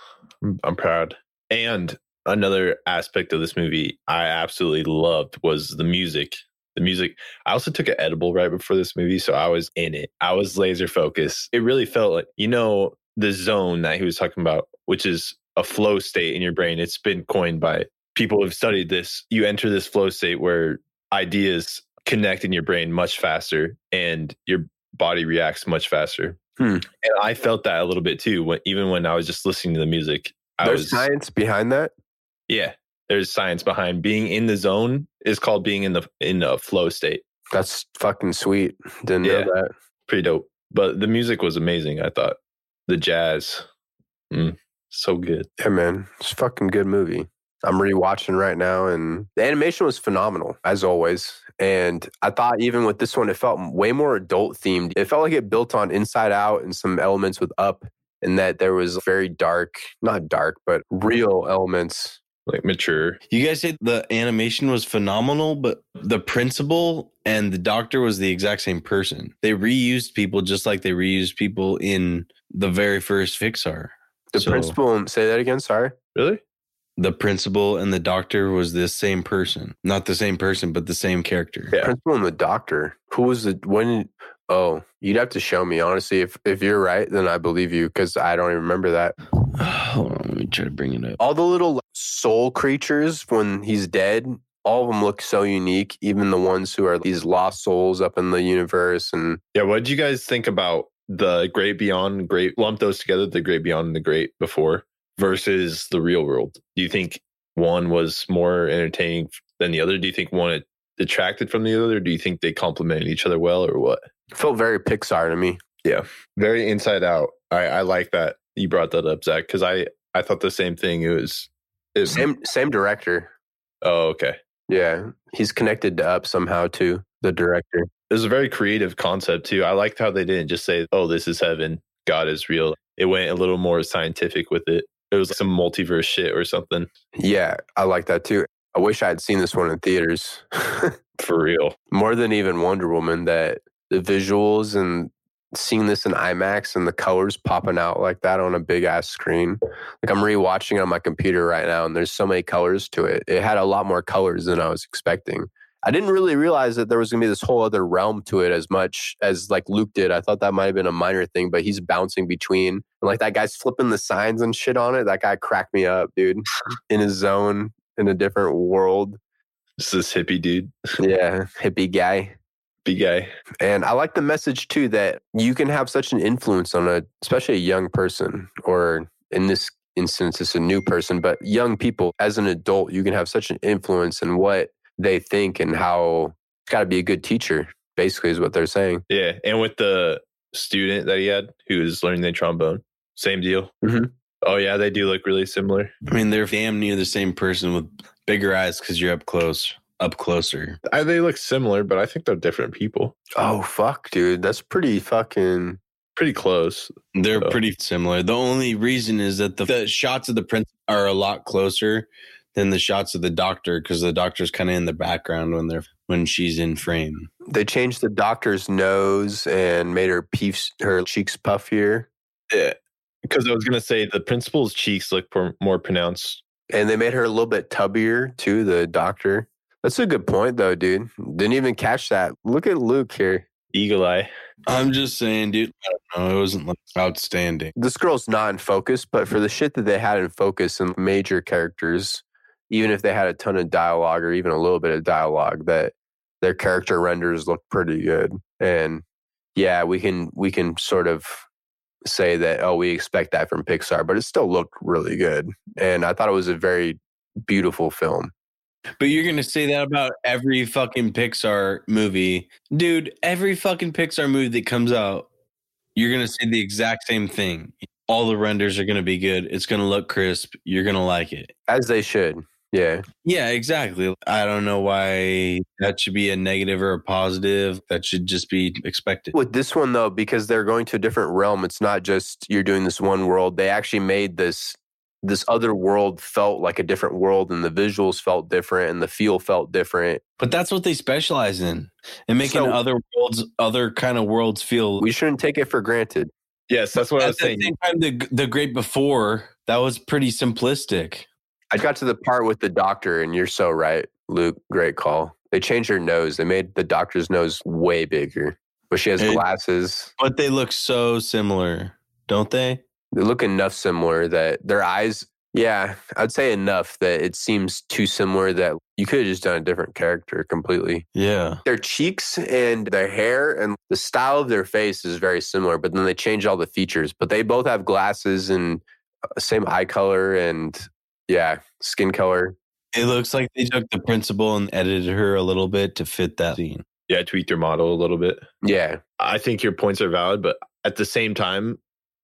I'm- proud. And another aspect of this movie I absolutely loved was the music. The music. I also took an edible right before this movie, so I was in it. I was laser focused. It really felt like, you know, the zone that he was talking about, which is a flow state in your brain. It's been coined by people who have studied this. You enter this flow state where ideas connect in your brain much faster and your body reacts much faster. Hmm. And I felt that a little bit too, when, even when I was just listening to the music. I There's was, science behind that. yeah, there's science behind being in the zone is called being in the in a flow state. That's fucking sweet. Didn't Yeah. know that. Pretty dope. But the music was amazing. I thought the jazz, mm, so good. Yeah, man, it's a fucking good movie. I'm rewatching right now, and the animation was phenomenal as always. And I thought even with this one, it felt way more adult themed. It felt like it built on Inside Out and some elements with Up, and that there was very dark, not dark, but real elements. Like mature. You guys said the animation was phenomenal, but the principal and the doctor was the exact same person. They reused people just like they reused people in the very first Pixar. The So- principal, say that again. Sorry. Really? The principal and the doctor was the same person. Not the same person, but the same character. Yeah. Principal and the doctor. Who was the when? Oh, you'd have to show me. Honestly, if if you're right, then I believe you because I don't even remember that. Hold on, let me try to bring it up. all the little soul creatures when he's dead all of them look so unique even the ones who are these lost souls up in the universe and Yeah. What did you guys think about the Great Beyond, Great lump those together, the Great Beyond and the Great before versus the real world? Do you think one was more entertaining than the other? Do you think one detracted from the other? Do you think they complemented each other well, or what? it felt very pixar to me Yeah. Very inside out. I, I like that you brought that up, Zach, because I I thought the same thing. It was it, same same director Oh, okay. yeah he's connected to up somehow to the director It was a very creative concept too. I liked how they didn't just say, "Oh, this is heaven. God is real." It went a little more scientific with it. It was some multiverse shit or something. Yeah i like that too. I wish i had seen this one in theaters. For real. more than even wonder woman that the visuals and seeing this in imax and the colors popping out like that on a big ass screen. Like i'm rewatching it on my computer right now and there's so many colors to it. It had a lot more colors than i was expecting i didn't really realize that there was going to be this whole other realm to it as much as like luke did. I thought that might have been a minor thing but he's bouncing between and like that guy's flipping the signs and shit on it. That guy cracked me up dude in his zone in a different world. It's this hippie dude, yeah hippie guy. Big guy. and I like the message too that you can have such an influence on a, especially a young person, or in this instance, it's a new person, but young people as an adult, you can have such an influence in what they think and how it's got to be a good teacher, basically, is what they're saying. Yeah, and with the student that he had who was learning the trombone, same deal. Mhm. Oh yeah, they do look really similar. I mean, they're damn near the same person with bigger eyes because you're up close. up closer. I, they look similar, but I think they're different people. Oh fuck, dude, that's pretty fucking. Pretty close. They're Oh. pretty similar. The only reason is that the, the shots of the prince are a lot closer than the shots of the doctor because the doctor's kind of in the background when they're when she's in frame. They changed the doctor's nose and made her peefs, her cheeks puffier, Yeah. Because I was gonna say the principal's cheeks look por- more pronounced. and they made her a little bit tubbier too. The doctor. That's a good point, though, dude. Didn't even catch that. Look at Luke here. Eagle eye. I'm just saying, dude. I don't know. It wasn't like outstanding. This girl's not in focus, but for the shit that they had in focus and major characters, even if they had a ton of dialogue or even a little bit of dialogue, that their character renders look pretty good. And yeah, we can we can sort of say that oh we expect that from Pixar, but it still looked really good. And I thought it was a very beautiful film. But you're gonna say that about every fucking Pixar movie, dude. Every fucking Pixar movie that comes out, you're gonna say the exact same thing. All the renders are gonna be good. It's gonna look crisp. You're gonna like it. As they should. Yeah. Yeah, exactly. I don't know why that should be a negative or a positive. That should just be expected. With this one though, because they're going to a different realm, it's not just you're doing this one world. They actually made this this other world felt like a different world and the visuals felt different and the feel felt different. But that's what they specialize in, and making So- other worlds, other kind of worlds feel. We shouldn't take it for granted. Yes, that's what I was the saying. same time, the the great before that was pretty simplistic. I got to the part with the doctor, and you're so right, Luke. Great call. They changed her nose. They made the doctor's nose way bigger, but she has It- glasses. But they look so similar, don't they? They look enough similar that their eyes, yeah, I'd say enough that it seems too similar that you could have just done a different character completely. Yeah. Their cheeks and their hair and the style of their face is very similar, but then they change all the features. But they both have glasses and uh, same eye color and yeah, skin color. It looks like they took the principal and edited her a little bit to fit that scene. Yeah, tweaked their model a little bit. Yeah, I think your points are valid, but at the same time,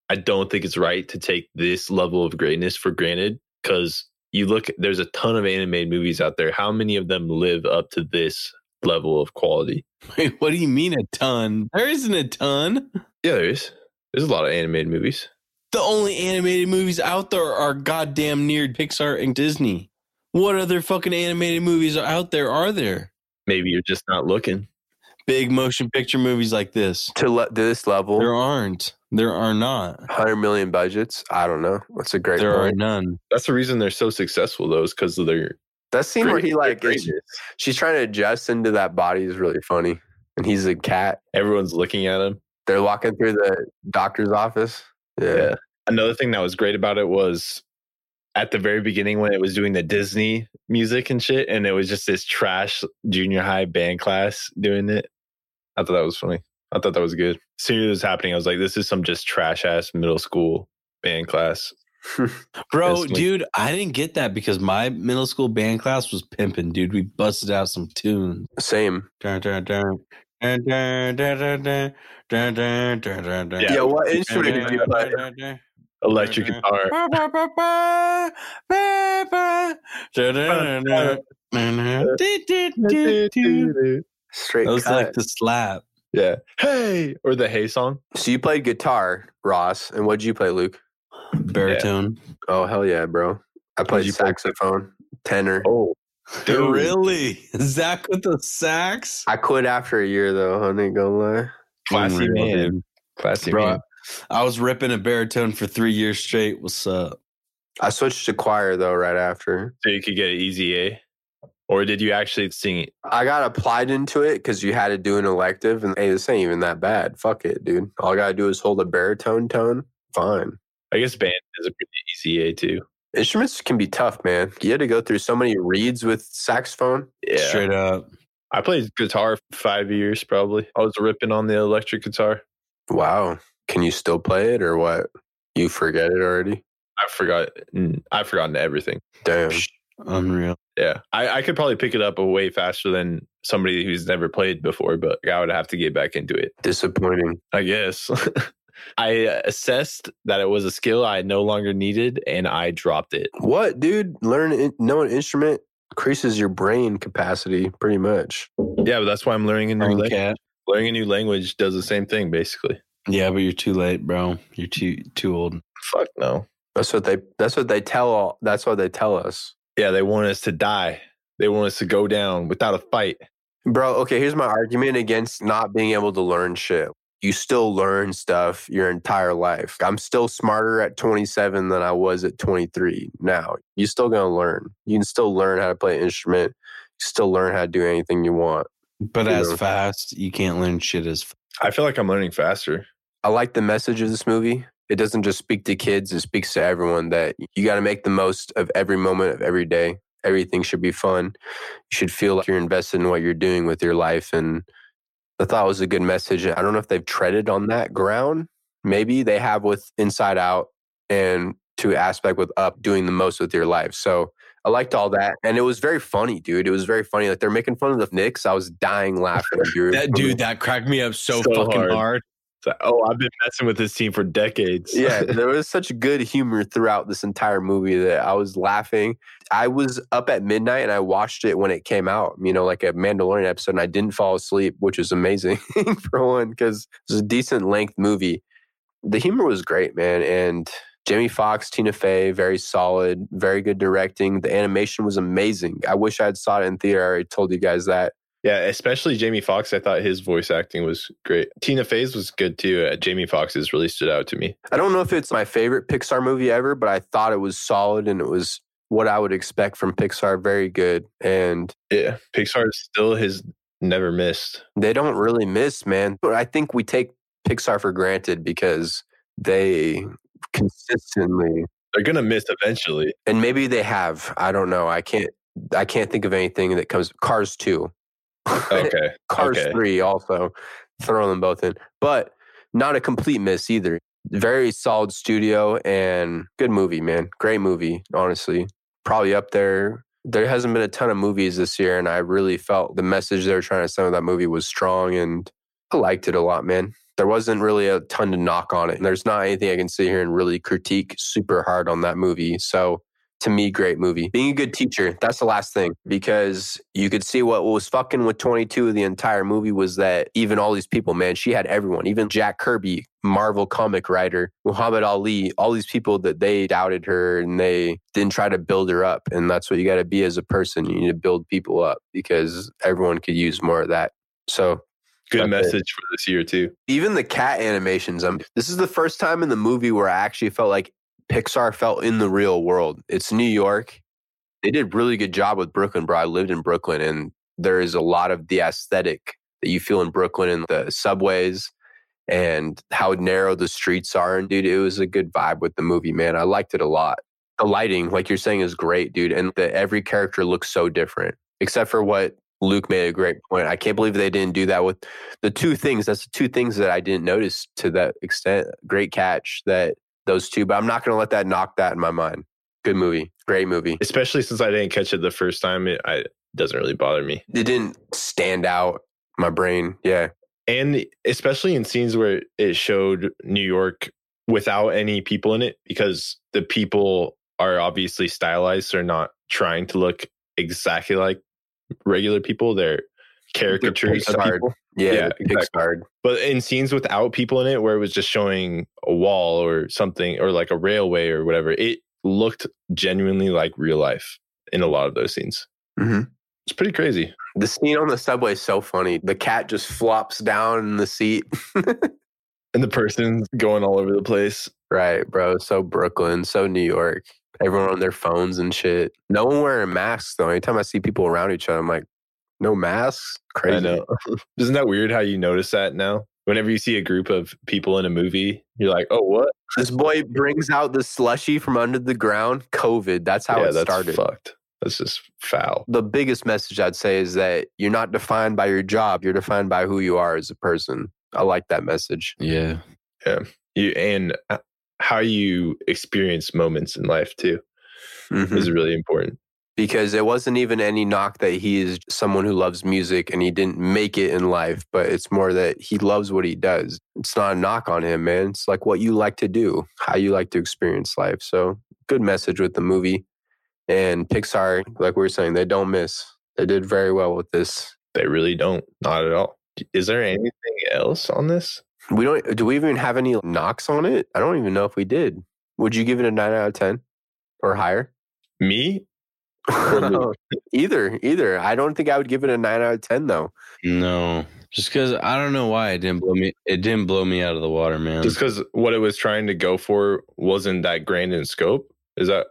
I don't think it's right to take this level of greatness for granted because you look, there's a ton of animated movies out there. How many of them live up to this level of quality? Wait, what do you mean a ton? There isn't a ton. Yeah, there is. There's a lot of animated movies. The only animated movies out there are goddamn near Pixar and Disney. What other fucking animated movies are out there are there? Maybe you're just not looking. Big motion picture movies like this. to, le- to this level, There aren't. There are not. 100 million budgets. I don't know. That's a great There are none. That's the reason they're so successful, though, is because of their That scene where he like, is, she's trying to adjust into that body is really funny. And he's a cat. Everyone's looking at him. They're walking through the doctor's office. Yeah. Another thing that was great about it was at the very beginning when it was doing the Disney music and shit, and it was just this trash junior high band class doing it. I thought that was funny. I thought that was good. As soon as it was happening, I was like, this is some just trash ass middle school band class. Bro, dude, I didn't get that because my middle school band class was pimping, dude. We busted out some tunes. Same. Dun, dun, dun, dun, dun. Dun, dun, dun, dun, dun. Yeah. What instrument did you play? Dun, dun, Electric Mhm. guitar. Straight That was cut. like the slap. Yeah. Hey. Or the Hey song. so you played guitar, Ross, and what did you play, Luke? Baritone. Oh hell yeah, bro! I played you play? saxophone, tenor. Oh. Dude. Really? Zach with the sax? I quit after a year though. I ain't gonna lie. Classy Unreal, man. dude. Classy Bro, man. I was ripping a baritone for three years straight. What's up? I switched to choir though right after. So you could get an easy A. Or did you actually sing it? I got applied into it because you had to do an elective, and hey, this ain't even that bad. Fuck it, dude. All I gotta do is hold a baritone tone. Fine. I guess band is a pretty easy A too. Instruments can be tough, man. You had to go through so many reeds with saxophone. Yeah. Straight up. I played guitar for five years probably. I was ripping on the electric guitar. Wow. Can you still play it or what? You forget it already? I forgot I've forgotten everything. Damn. Unreal. Yeah. I, I could probably pick it up way faster than somebody who's never played before, but I would have to get back into it. Disappointing. I guess. I uh, assessed that it was a skill I no longer needed and I dropped it. What, dude? Learn in, know an instrument increases your brain capacity pretty much. Yeah, but that's why I'm learning a new Brain language. cat. Learning a new language does the same thing, basically. Yeah, but you're too late, bro. You're too too old. Fuck no. That's what they. That's what they tell. All, that's what they tell us, Yeah, they want us to die. They want us to go down without a fight. bro. Okay, here's my argument against not being able to learn shit. You still learn stuff your entire life. I'm still smarter at 27 than I was at 23. Now You're still gonna learn. You can still learn how to play an instrument. You still learn how to do anything you want. But You as know. fast, you can't learn shit as fast. I feel like I'm learning faster. I like the message of this movie. It doesn't just speak to kids, it speaks to everyone that you got to make the most of every moment of every day. Everything should be fun. You should feel like you're invested in what you're doing with your life. And I thought it was a good message. I don't know if they've treaded on that ground. Maybe they have with Inside Out and to aspect with Up doing the most with your life. So I liked all that. And it was very funny, dude. It was very funny. Like they're making fun of the Knicks. I was dying laughing, dude. that dude. That cracked me up so, So fucking hard. hard. Like, oh, I've been messing with this team for decades. yeah, there was such good humor throughout this entire movie that I was laughing. I was up at midnight and I watched it when it came out, you know, like a Mandalorian episode, and I didn't fall asleep, which is amazing for one, because it's a decent length movie. The humor was great, man. And Jamie Foxx, Tina Fey, very solid, very good directing. The animation was amazing. I wish I had saw it in theater. I already told you guys that. Yeah, especially Jamie Foxx. I thought his voice acting was great. Tina Fey's was good too. Uh, Jamie Foxx's really stood out to me. I don't know if it's my favorite Pixar movie ever, but I thought it was solid and it was what I would expect from Pixar. Very good. And Yeah, Pixar still has never missed. they don't really miss, man. But I think we take Pixar for granted because they consistently They're gonna miss eventually. and maybe they have. I don't know. I can't I can't think of anything that comes Cars 2. Okay, Cars okay. 3 also. Throw them both in. But not a complete miss either. Very solid studio and good movie, man. Great movie, honestly. Probably up there. There hasn't been a ton of movies this year, and I really felt the message they were trying to send with that movie was strong, and I liked it a lot, man. There wasn't really a ton to knock on it. And there's not anything I can sit here and really critique super hard on that movie. So to me, great movie. Being a good teacher, that's the last thing because you could see what was fucking with 22 the entire movie was that even all these people, man, she had everyone, even Jack Kirby, Marvel comic writer, Muhammad Ali, all these people that they doubted her and they didn't try to build her up. And that's what you got to be as a person. You need to build people up because everyone could use more of that. So Good That's it. message for this year too. even the cat animations um this is the first time in the movie where i actually felt like pixar felt in the real world. It's new york. They did really good job with brooklyn bro. I lived in brooklyn and there is a lot of the aesthetic that you feel in brooklyn and the subways and how narrow the streets are and dude it was a good vibe with the movie man. I liked it a lot. The lighting like you're saying is great dude and the, every character looks so different except for what luke made a great point. I can't believe they didn't do that with the two things. That's the two things that i didn't notice to that extent. Great catch that those two but i'm not going to let that knock that in my mind good movie great movie Especially since I didn't catch it the first time, it, I, it doesn't really bother me. it didn't stand out my brain yeah And especially in scenes where it showed New York without any people in it, because the people are obviously stylized. They're not trying to look exactly like regular people. They're caricatures of people. yeah, Yeah, Pixar. But in scenes without people in it, where it was just showing a wall or something, or like a railway or whatever, it looked genuinely like real life in a lot of those scenes. Mhm. It's pretty crazy. the scene on the subway is so funny the cat just flops down in the seat And the person's going all over the place. right bro so brooklyn so new york everyone on their phones and shit no one wearing masks though anytime i see people around each other i'm like no masks crazy I know. Isn't that weird how you notice that now? Whenever you see a group of people in a movie, you're like, oh, what? This boy brings out the slushy from under the ground. COVID. That's how yeah, it that's started. fucked. That's just foul. The biggest message I'd say is that you're not defined by your job. You're defined by who you are as a person. I like that message. Yeah. Yeah. You and uh, how you experience moments in life too Mhm. is really important. Because it wasn't even any knock that he is someone who loves music and he didn't make it in life, but it's more that he loves what he does. It's not a knock on him, man. It's like what you like to do, how you like to experience life. So, good message with the movie. And Pixar, like we were saying, they don't miss. They did very well with this. They really don't. Not at all. Is there anything else on this? We don't. Do we even have any knocks on it? I don't even know if we did. Would you give it a nine out of ten or higher? Me? Or either, either. I don't think I would give it a nine out of ten though. No, just because I don't know why it didn't blow me. It didn't blow me out of the water, man. Just because what it was trying to go for wasn't that grand in scope? Is that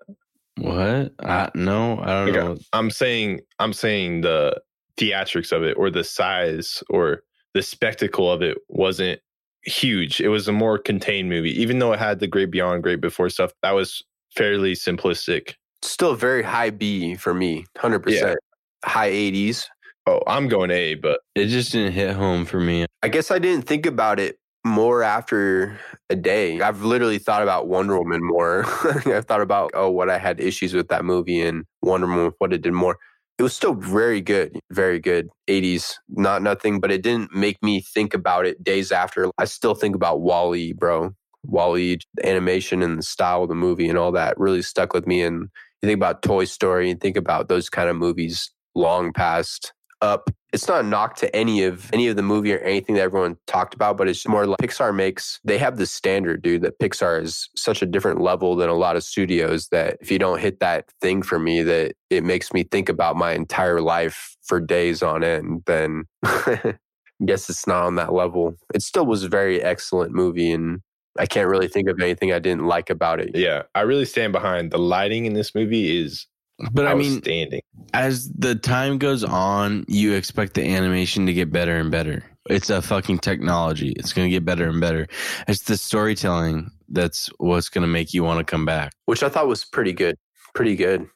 what? I no, I don't Okay. know. I'm saying I'm saying the theatrics of it or the size or the spectacle of it wasn't huge. It was a more contained movie. Even though it had the great beyond, great before stuff, that was fairly simplistic. Still very high B for me, hundred percent. High eighties. Oh, I'm going A, but It just didn't hit home for me. I guess I didn't think about it more after a day. I've literally thought about Wonder Woman more. I've thought about oh what I had issues with that movie and Wonder Woman what it did more. It was still very good, very good. 80s, not nothing, but it didn't make me think about it days after. I still think about WALL-E, bro. WALL-E, the animation and the style of the movie and all that really stuck with me. And you think about Toy Story and think about those kind of movies long past up. It's not a knock to any of any of the movie or anything that everyone talked about, but it's more like Pixar makes they have the standard, dude, that Pixar is such a different level than a lot of studios that if you don't hit that thing for me that it makes me think about my entire life for days on end, then guess it's not on that level. It still was a very excellent movie and I can't really think of anything I didn't like about it. yeah, I really stand behind the lighting in this movie is But I mean, outstanding. as the time goes on, you expect the animation to get better and better. It's a fucking technology. It's going to get better and better. It's the storytelling that's what's going to make you want to come back. Which I thought was pretty good. Pretty good.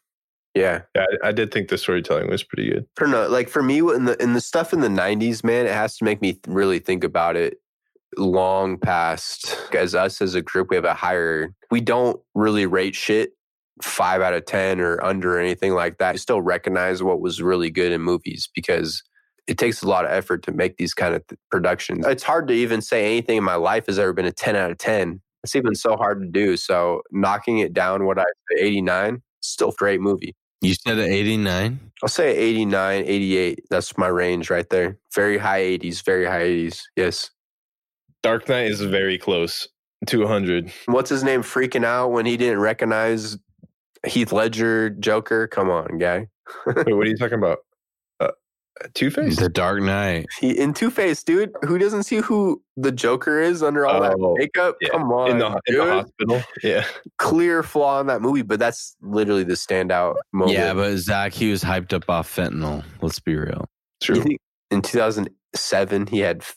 Yeah. yeah, I, I did think the storytelling was pretty good. I don't know. Like for me, in the in the stuff in the '90s, man, it has to make me really think about it. Long past, as us as a group, we have a higher. We don't really rate shit five out of ten or under or anything like that. We still recognize what was really good in movies because it takes a lot of effort to make these kind of th- productions. It's hard to even say anything in my life has ever been a ten out of ten. It's even so hard to do. So knocking it down, what I say, eighty nine, still a great movie. You said at 89? I'll say 89, 88. That's my range right there. Very high 80s, very high 80s. Yes. Dark Knight is very close to 100. What's his name freaking out when he didn't recognize Heath Ledger Joker? Come on, guy. Wait, what are you talking about? Uh, Two Face? The Dark Knight. He in Two Face, dude. Who doesn't see who the Joker is under all Oh, that makeup? yeah. Come on, in the, in the dude. hospital. Yeah. Clear flaw in that movie, but that's literally the standout moment. Yeah, but Zach, he was hyped up off fentanyl. Let's be real. True. in 2007 he had f-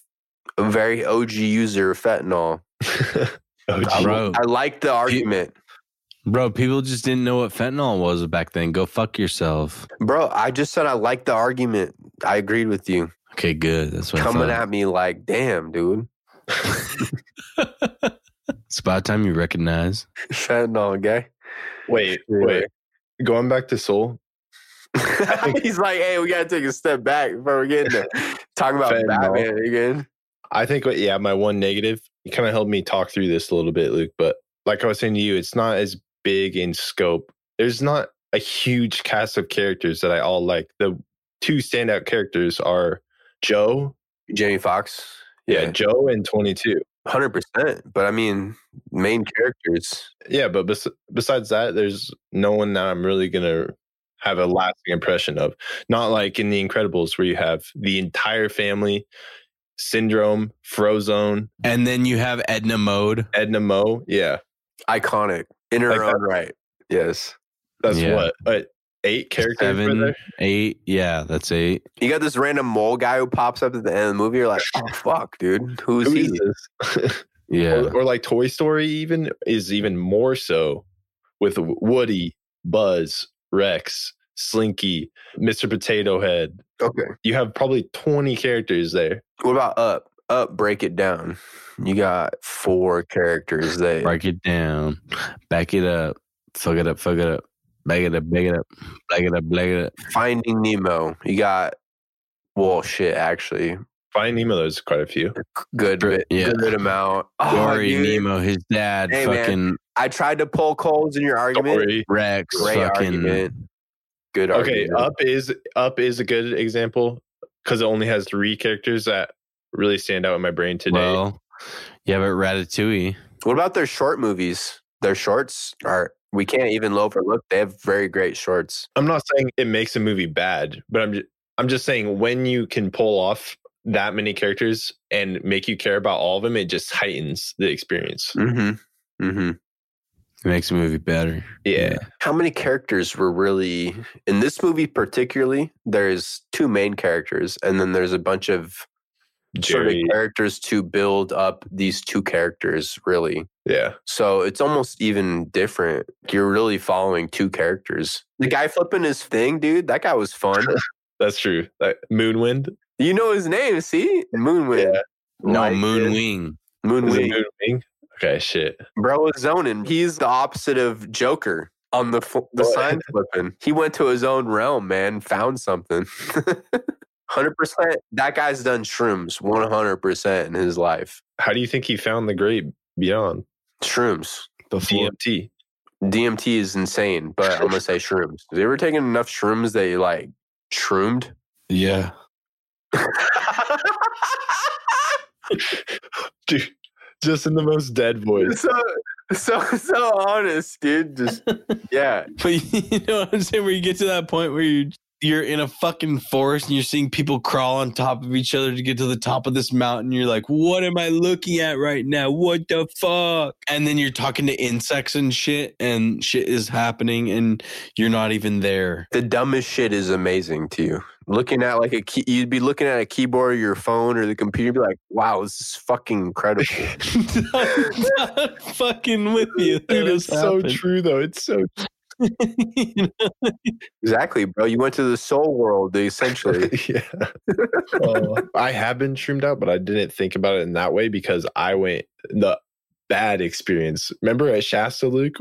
a very OG user of fentanyl. oh, I. Bro. I like the argument. Bro, people just didn't know what fentanyl was back then. Go fuck yourself. Bro, I just said I like the argument. I agreed with you. Okay, good. That's what Coming I thought. at me like, damn, dude. It's about time you recognize. Fentanyl, guy. Wait, wait. Going back to Soul. He's like, hey, we gotta take a step back before we get into talking about Fentanyl. Batman again. I think, uh, yeah, my one negative, you kind of helped me talk through this a little bit, Luke. But like I was saying to you, it's not as big in scope. There's not a huge cast of characters that I all like. The two standout characters are Joe. Jamie Foxx. Yeah, Yeah, Joe and 22. hundred percent. But I mean, main characters. Yeah, but bes- besides that, there's no one that I'm really going to have a lasting impression of. Not like in The Incredibles, where you have the entire family, Syndrome, Frozone, And then you have Edna Mode. Edna Moe. Yeah, Iconic. In her Like own right. Yes. that's Yeah. what, what eight characters Seven, there? eight. Yeah, that's eight. You got this random mole guy who pops up at the end of the movie. You're like, oh fuck, dude. Who is Who he? this? Yeah. or, or like Toy Story, even is even more so with Woody, Buzz, Rex, Slinky, Mr. Potato Head. Okay. You have probably 20 characters there. What about up? Up, break it down. You got four characters there. Break it down. Back it up. Fuck it up. Fuck it up. Back it up. Back it up. Back it up. Back it up. Finding Nemo. You got well shit actually. Finding Nemo, there's quite a few. Good bit, yeah. good amount. Oh, Dory, dude. Nemo, his dad, Hey, man. fucking I tried to pull holes in your argument. Story. Rex, Great fucking argument. Good Okay, argument. Up is Up is a good example because it only has three characters that really stand out in my brain today. Well, yeah, but Ratatouille. What about their short movies? Their shorts are we can't even overlook. They have very great shorts. I'm not saying it makes a movie bad, but I'm just, I'm just saying when you can pull off that many characters and make you care about all of them, it just heightens the experience. Mm-hmm. Mm-hmm. It makes a movie better. Yeah. How many characters were really in this movie particularly? There's two main characters, and then there's a bunch of sort of characters to build up these two characters, really. Yeah. So it's almost even different. You're really following two characters. The guy flipping his thing, dude, that guy was fun. That's true. Like Moonwind. you know his name, see? Moonwind. Yeah. No, Like, Moonwing. Is it Moonwing. Moonwing? Okay, shit. Bro is zoning. He's the opposite of Joker on the fl- the sign flipping. He went to his own realm, man. Found something. Hundred percent. That guy's done shrooms. One hundred percent in his life. How do you think he found the great beyond Shrooms. Before DMT? DMT is insane, but I'm gonna say shrooms. Have you ever taken enough shrooms that you like shroomed? Yeah. Dude, just in the most dead voice. so so so honest, dude. Just yeah. But you know what I'm saying? Where you get to that point where you you're in a fucking forest and you're seeing people crawl on top of each other to get to the top of this mountain. You're like, what am I looking at right now? What the fuck? And then you're talking to insects and shit, and shit is happening, and you're not even there. The dumbest shit is amazing to you. Looking at like a key, you'd be looking at a keyboard or your phone or the computer, be like, "Wow, this is fucking incredible." Fucking with you. Dude, it's so true though. It's so You know? exactly, bro. You went to the soul world, essentially. yeah. I have been shroomed out, but I didn't think about it in that way because I went the bad experience. Remember at Shasta, Luke?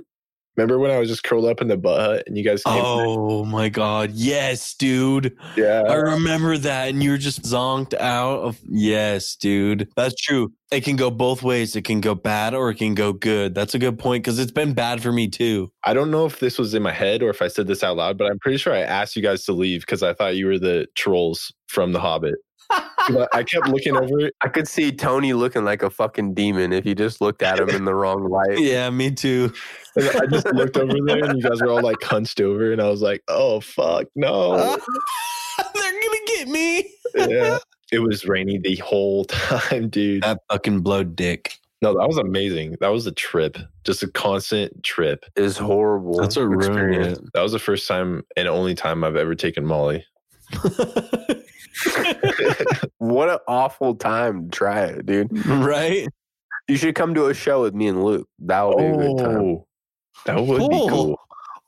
Remember when I was just curled up in the butt hut and you guys came? Oh my god, yes, dude. yeah. I remember that, and you were just zonked out of. Yes, dude, that's true. It can go both ways. It can go bad or it can go good. That's a good point because it's been bad for me too. I don't know if this was in my head or if I said this out loud, but I'm pretty sure I asked you guys to leave because I thought you were the trolls from The Hobbit. But I kept looking over it. I could see Tony looking like a fucking demon if you just looked at him in the wrong light. Yeah, me too. And I just looked over there and you guys were all like hunched over, and I was like, oh, fuck, no. They're gonna get me. yeah. It was rainy the whole time, dude. That fucking blowed dick. No, that was amazing. That was a trip, just a constant trip. Is horrible. That's what ruined experience. it. That was the first time and only time I've ever taken Molly. What an awful time to try it, dude. right? You should come to a show with me and Luke. That would be a good time. Oh, that would be cool.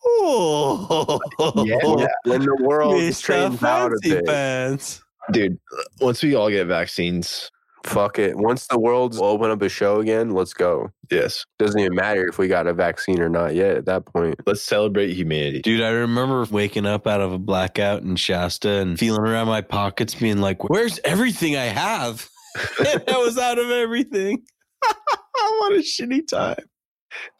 Oh, Yeah. When the world Mr. straightens out a Fancy bit. Pants. Dude, once we all get vaccines, Fuck it. Once the world's open up a show again, let's go. yes, Doesn't even matter if we got a vaccine or not yet at that point. let's celebrate humanity. Dude, I remember waking up out of a blackout in Shasta and feeling around my pockets, being like, "Where's everything I have?" and I was out of everything. what a shitty time.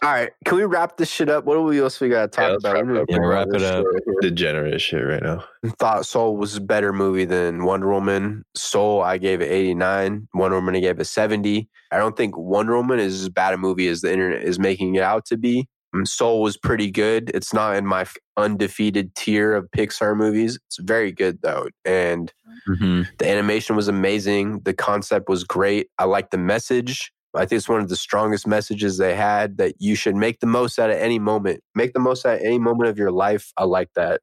All right. Can we wrap this shit up? What do we else we got to talk let's about? wrap We it need up. to Yeah, wrap it up. shit right. Degenerate shit right now. thought Soul was a better movie than Wonder Woman. Soul, I gave it 89. Wonder Woman, I gave it 70. I don't think Wonder Woman is as bad a movie as the internet is making it out to be. Um, Soul was pretty good. It's not in my undefeated tier of Pixar movies. It's very good though. And the animation was amazing. The concept was great. I like the message. I think it's one of the strongest messages they had that you should make the most out of any moment. Make the most out of any moment of your life. I like that.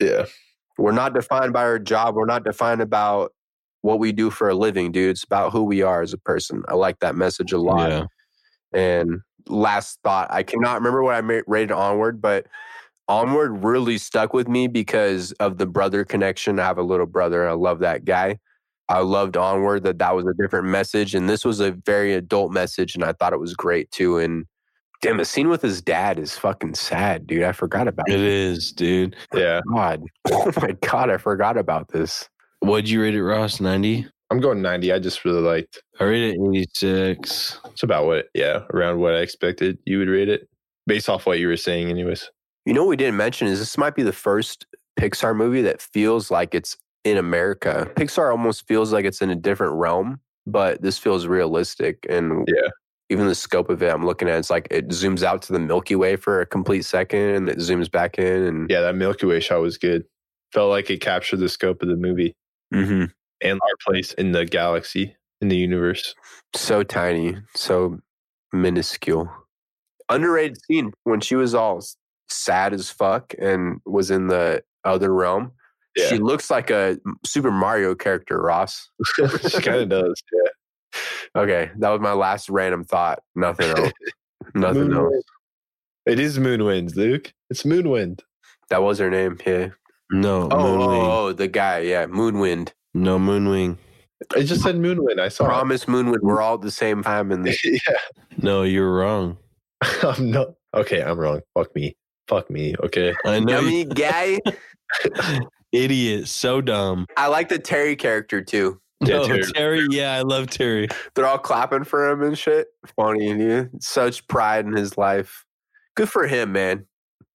Yeah. We're not defined by our job. We're not defined about what we do for a living, dude. It's about who we are as a person. I like that message a lot. Yeah. And last thought, I cannot remember what I rated Onward, but Onward really stuck with me because of the brother connection. I have a little brother. I love that guy. I loved Onward that that was a different message, and this was a very adult message, and I thought it was great too. And damn, the scene with his dad is fucking sad, dude. I forgot about It it. is, dude. Yeah. God, oh my god, I forgot about this. What'd you rate it, Ross? 90? I'm going 90. I just really liked I rated it 86. it's about what, yeah, around what I expected you would rate it. based off what you were saying, anyways. You know what we didn't mention is this might be the first Pixar movie that feels like it's in America. Pixar almost feels like it's in a different realm, but this feels realistic. And Yeah. even the scope of it, I'm looking at it's like it zooms out to the Milky Way for a complete second and it zooms back in. And Yeah, that Milky Way shot was good. Felt like it captured the scope of the movie Mhm. and our place in the galaxy, in the universe. so tiny, so minuscule. Underrated scene when she was all sad as fuck and was in the other realm. Yeah. She looks like a Super Mario character, Ross. she kind of does. Yeah. Okay, that was my last random thought. Nothing else. Nothing Moonwind. else. It is Moonwind, Luke. It's Moonwind. That was her name. Yeah. No, Oh, Moonwing. oh, oh, the guy. Yeah, Moonwind. No, Moonwing. I just said Moonwind. I saw it. Promise Moonwind. We're all at the same time in this. yeah. No, you're wrong. I'm not. Okay, I'm wrong. Fuck me. Fuck me. Okay. I know. Yummy guy. Idiot. So dumb. I like the Terry character too. Yeah, no, Terry. Terry. Yeah, I love Terry. They're all clapping for him and shit. Funny, dude. Such pride in his life. Good for him, man.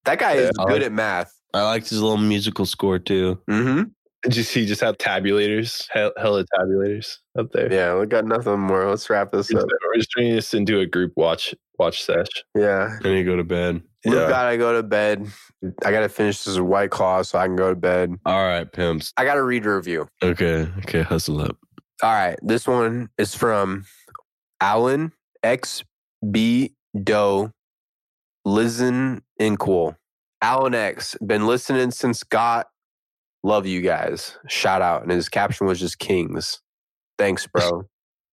That guy is I good like- at math. I liked his little musical score too. Mm-hmm. Did you see? Just have tabulators, hell, hella tabulators up there. Yeah, we got nothing more. Let's wrap this up. We're just turning this into a group watch watch sesh. Yeah. Then you go to bed. We Yeah. gotta go to bed. I gotta finish this white claw so I can go to bed. All right, pimps. I gotta read a review. Okay. Okay. Hustle up. All right. This one is from Alan X B Doe Lizen Inkwell. Alan X, been listening since got love you guys. Shout out. And his caption was just kings. Thanks, bro.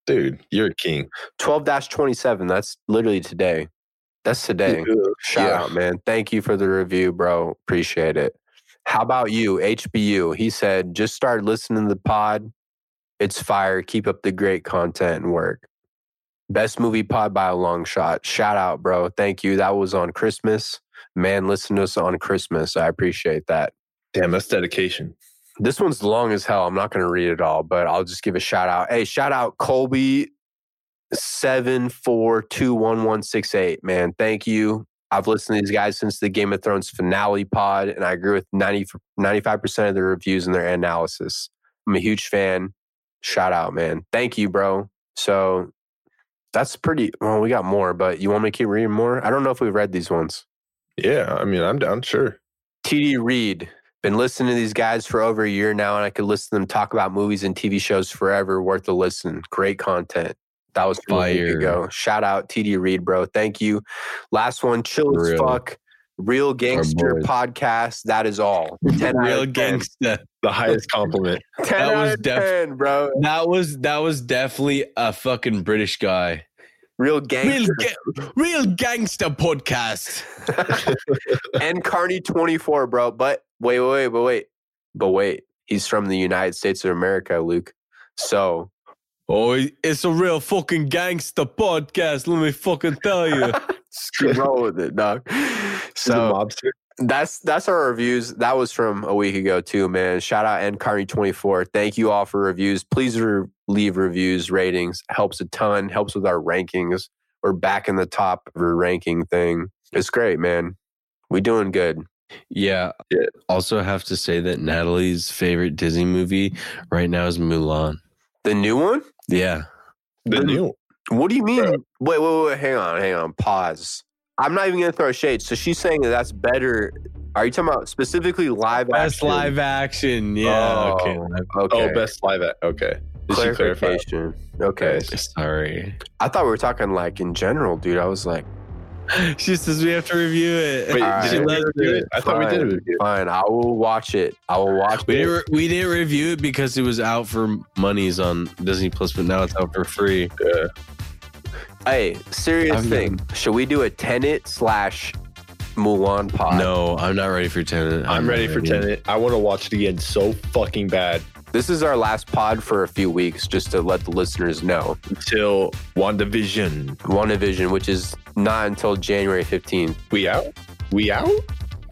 Dude, you're a king. 12 27. That's literally today. That's today. Shout Yeah. out, man. Thank you for the review, bro. Appreciate it. How about you, HBU? He said, just started listening to the pod. It's fire. Keep up the great content and work. Best movie pod by a long shot. Shout out, bro. Thank you. That was on Christmas. Man, listen to us on Christmas. I appreciate that. Damn, that's dedication. This one's long as hell. I'm not going to read it all, but I'll just give a shout out. Hey, shout out Colby seven four two one one six eight. Man, thank you. I've listened to these guys since the Game of Thrones finale pod, and I agree with 95 percent of their reviews and their analysis. I'm a huge fan. Shout out, man. Thank you, bro. So that's pretty. Well, we got more, but you want me to keep reading more? I don't know if we've read these ones. Yeah, I mean, I'm down. Sure. TD Reed. Been listening to these guys for over a year now, and I could listen to them talk about movies and TV shows forever. Worth a listen. Great content. That was from a week ago. Shout out TD Reed, bro. Thank you. Last one, chill as Real. fuck. Real gangster podcast. That is all. 10 Real of 10. gangsta. The highest compliment. 10 That out was of def- 10, bro. That was that was definitely a fucking British guy. Real Real, ga- real gangster podcast. and Carney 24, bro. But wait, wait, wait, but wait. But wait. He's from the United States of America, Luke. So Oh, it's a real fucking gangster podcast. Let me fucking tell you. just keep with it, dog. So mobster. That's that's our reviews. That was from a week ago too, man. Shout out N Carney twenty four. Thank you all for reviews. Please re- leave reviews, ratings. Helps a ton. Helps with our rankings. We're back in the top of our ranking thing. It's great, man. We doing good. Yeah. Yeah. Also, have to say that Natalie's favorite Disney movie right now is Mulan. The new one? Yeah. The new. What do you mean? Bro. Wait, wait, wait. Hang on, hang on. Pause. I'm not even gonna throw shade. So she's saying that that's better. Are you talking about specifically live action? Best action? live action. Yeah. Oh, Okay. Okay. Oh, best live at. Okay. Did clarification. Okay. Sorry. I thought we were talking like in general, dude. I was like, She says we have to review it. Wait, All did right. we Let's review it? I thought we did review it. Fine, I will watch it. I will watch We it. didn't, re- we didn't review it because it was out for monies on Disney Plus, but now it's out for free. Yeah. Hey, serious I've thing. Should we do a Tenet slash Mulan pod? No, I'm not ready for Tenet. I'm not ready for Tenet. I want to watch it again so fucking bad This is our last pod for a few weeks, just to let the listeners know. until WandaVision. WandaVision, which is not until January 15th. We out? We out?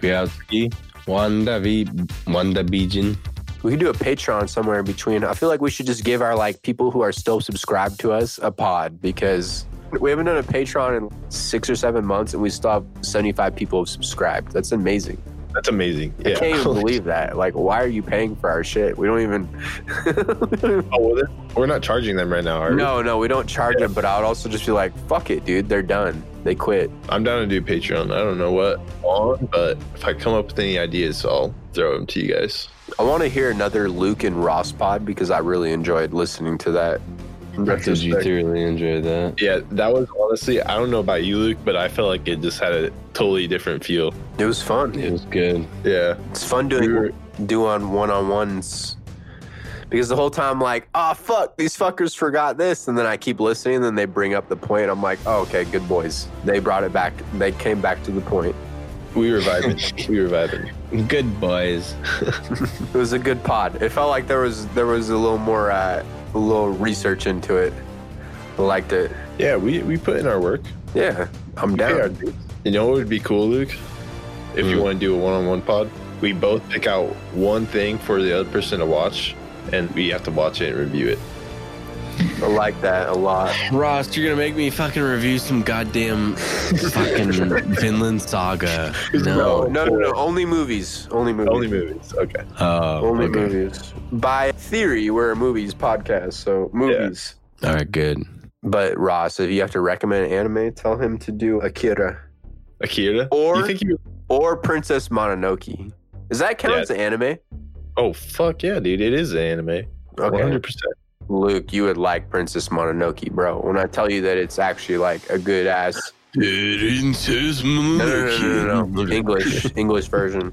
Piatski, Wanda V, Wanda Beijing. We could do a Patreon somewhere in between. I feel like we should just give our like people who are still subscribed to us a pod because we haven't done a Patreon in six or seven months, and we still have 75 people have subscribed. That's amazing. That's amazing. I can't even believe that. Like, why are you paying for our shit? We don't even. oh, we're not charging them right now, are we? no, no, we don't charge them. But I would also just be like, fuck it, dude. They're done. They quit. I'm down to do Patreon. I don't know what on, but if I come up with any ideas, I'll throw them to you guys. I want to hear another Luke and Ross pod because I really enjoyed listening to that. In Did you retrospect. thoroughly enjoy that? Yeah, that was honestly, I don't know about you, Luke, but I felt like it just had a totally different feel. It was fun. It was good. Yeah. It's fun doing We were- do on one on ones because the whole time like, oh fuck, these fuckers forgot this, and then I keep listening, and then they bring up the point. I'm like, oh okay, good boys. They brought it back. They came back to the point. We were vibing. we were vibing. Good boys. It was a good pod. It felt like there was there was a little more uh, a little research into it. Liked it. Yeah, we, we put in our work. Yeah, I'm We down. You know what would be cool, Luke? If you Hmm. want to do a one on one pod, we both pick out one thing for the other person to watch, and we have to watch it and review it. I like that a lot. Ross, you're gonna make me fucking review some goddamn fucking Vinland Saga. No, No. no, no, no. Only movies. Only movies. Only movies. Okay. Oh, Only okay. movies. By theory, we're a movies podcast, so movies. All right, good. But Ross, if you have to recommend anime, tell him to do Akira Akira? Or- you think you? or Princess Mononoke. Does that count Yeah. as anime? Oh fuck yeah, dude! It is an anime. Okay, hundred percent. Luke, you would like Princess Mononoke, bro. When I tell you that it's actually like a good ass. Princess No, no, no, no, no, no. Mononoke. English, English version.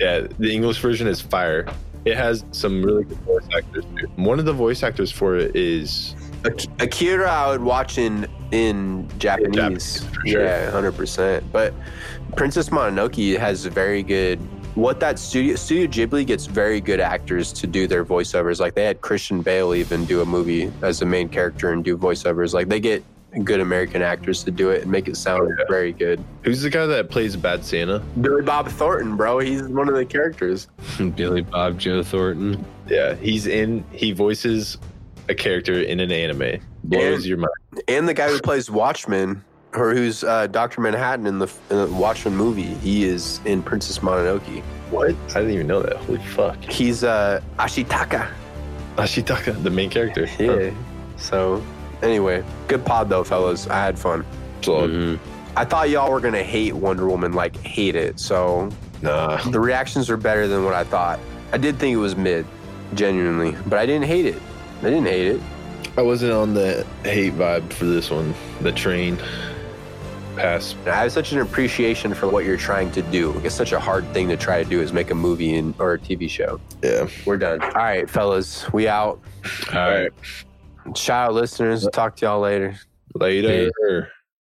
Yeah, the English version is fire. It has some really good voice actors too. One of the voice actors for it is Ak- Akira, I would watch in in Japanese. Japanese, sure. Yeah, hundred percent. But Princess Mononoke has very good. What that studio Studio Ghibli gets very good actors to do their voiceovers. Like they had Christian Bale even do a movie as the main character and do voiceovers. Like they get good American actors to do it and make it sound Oh, yeah. very good. who's the guy that plays Bad Santa? Billy Bob Thornton, bro. He's one of the characters. Billy Bob Joe Thornton. Yeah, he's in. He voices a character in an anime. Blows And- your mind. and the guy who plays Watchman, or who's uh, Doctor Manhattan in the, in the Watchmen movie, he is in Princess Mononoke. What? I didn't even know that. Holy fuck! He's uh, Ashitaka. Ashitaka, the main character. Yeah. So, anyway, good pod though, fellas. I had fun. So, Mhm. I thought y'all were gonna hate Wonder Woman, like hate it. So nah. the reactions are better than what I thought. I did think it was mid, genuinely, but I didn't hate it. I didn't hate it. I wasn't on the hate vibe for this one. The train pass. I have such an appreciation for what you're trying to do. It's such a hard thing to try to do is make a movie in, or a TV show. Yeah. We're done. All right, fellas, we out. All right. Shout out listeners. Uh, talk to y'all later. Later.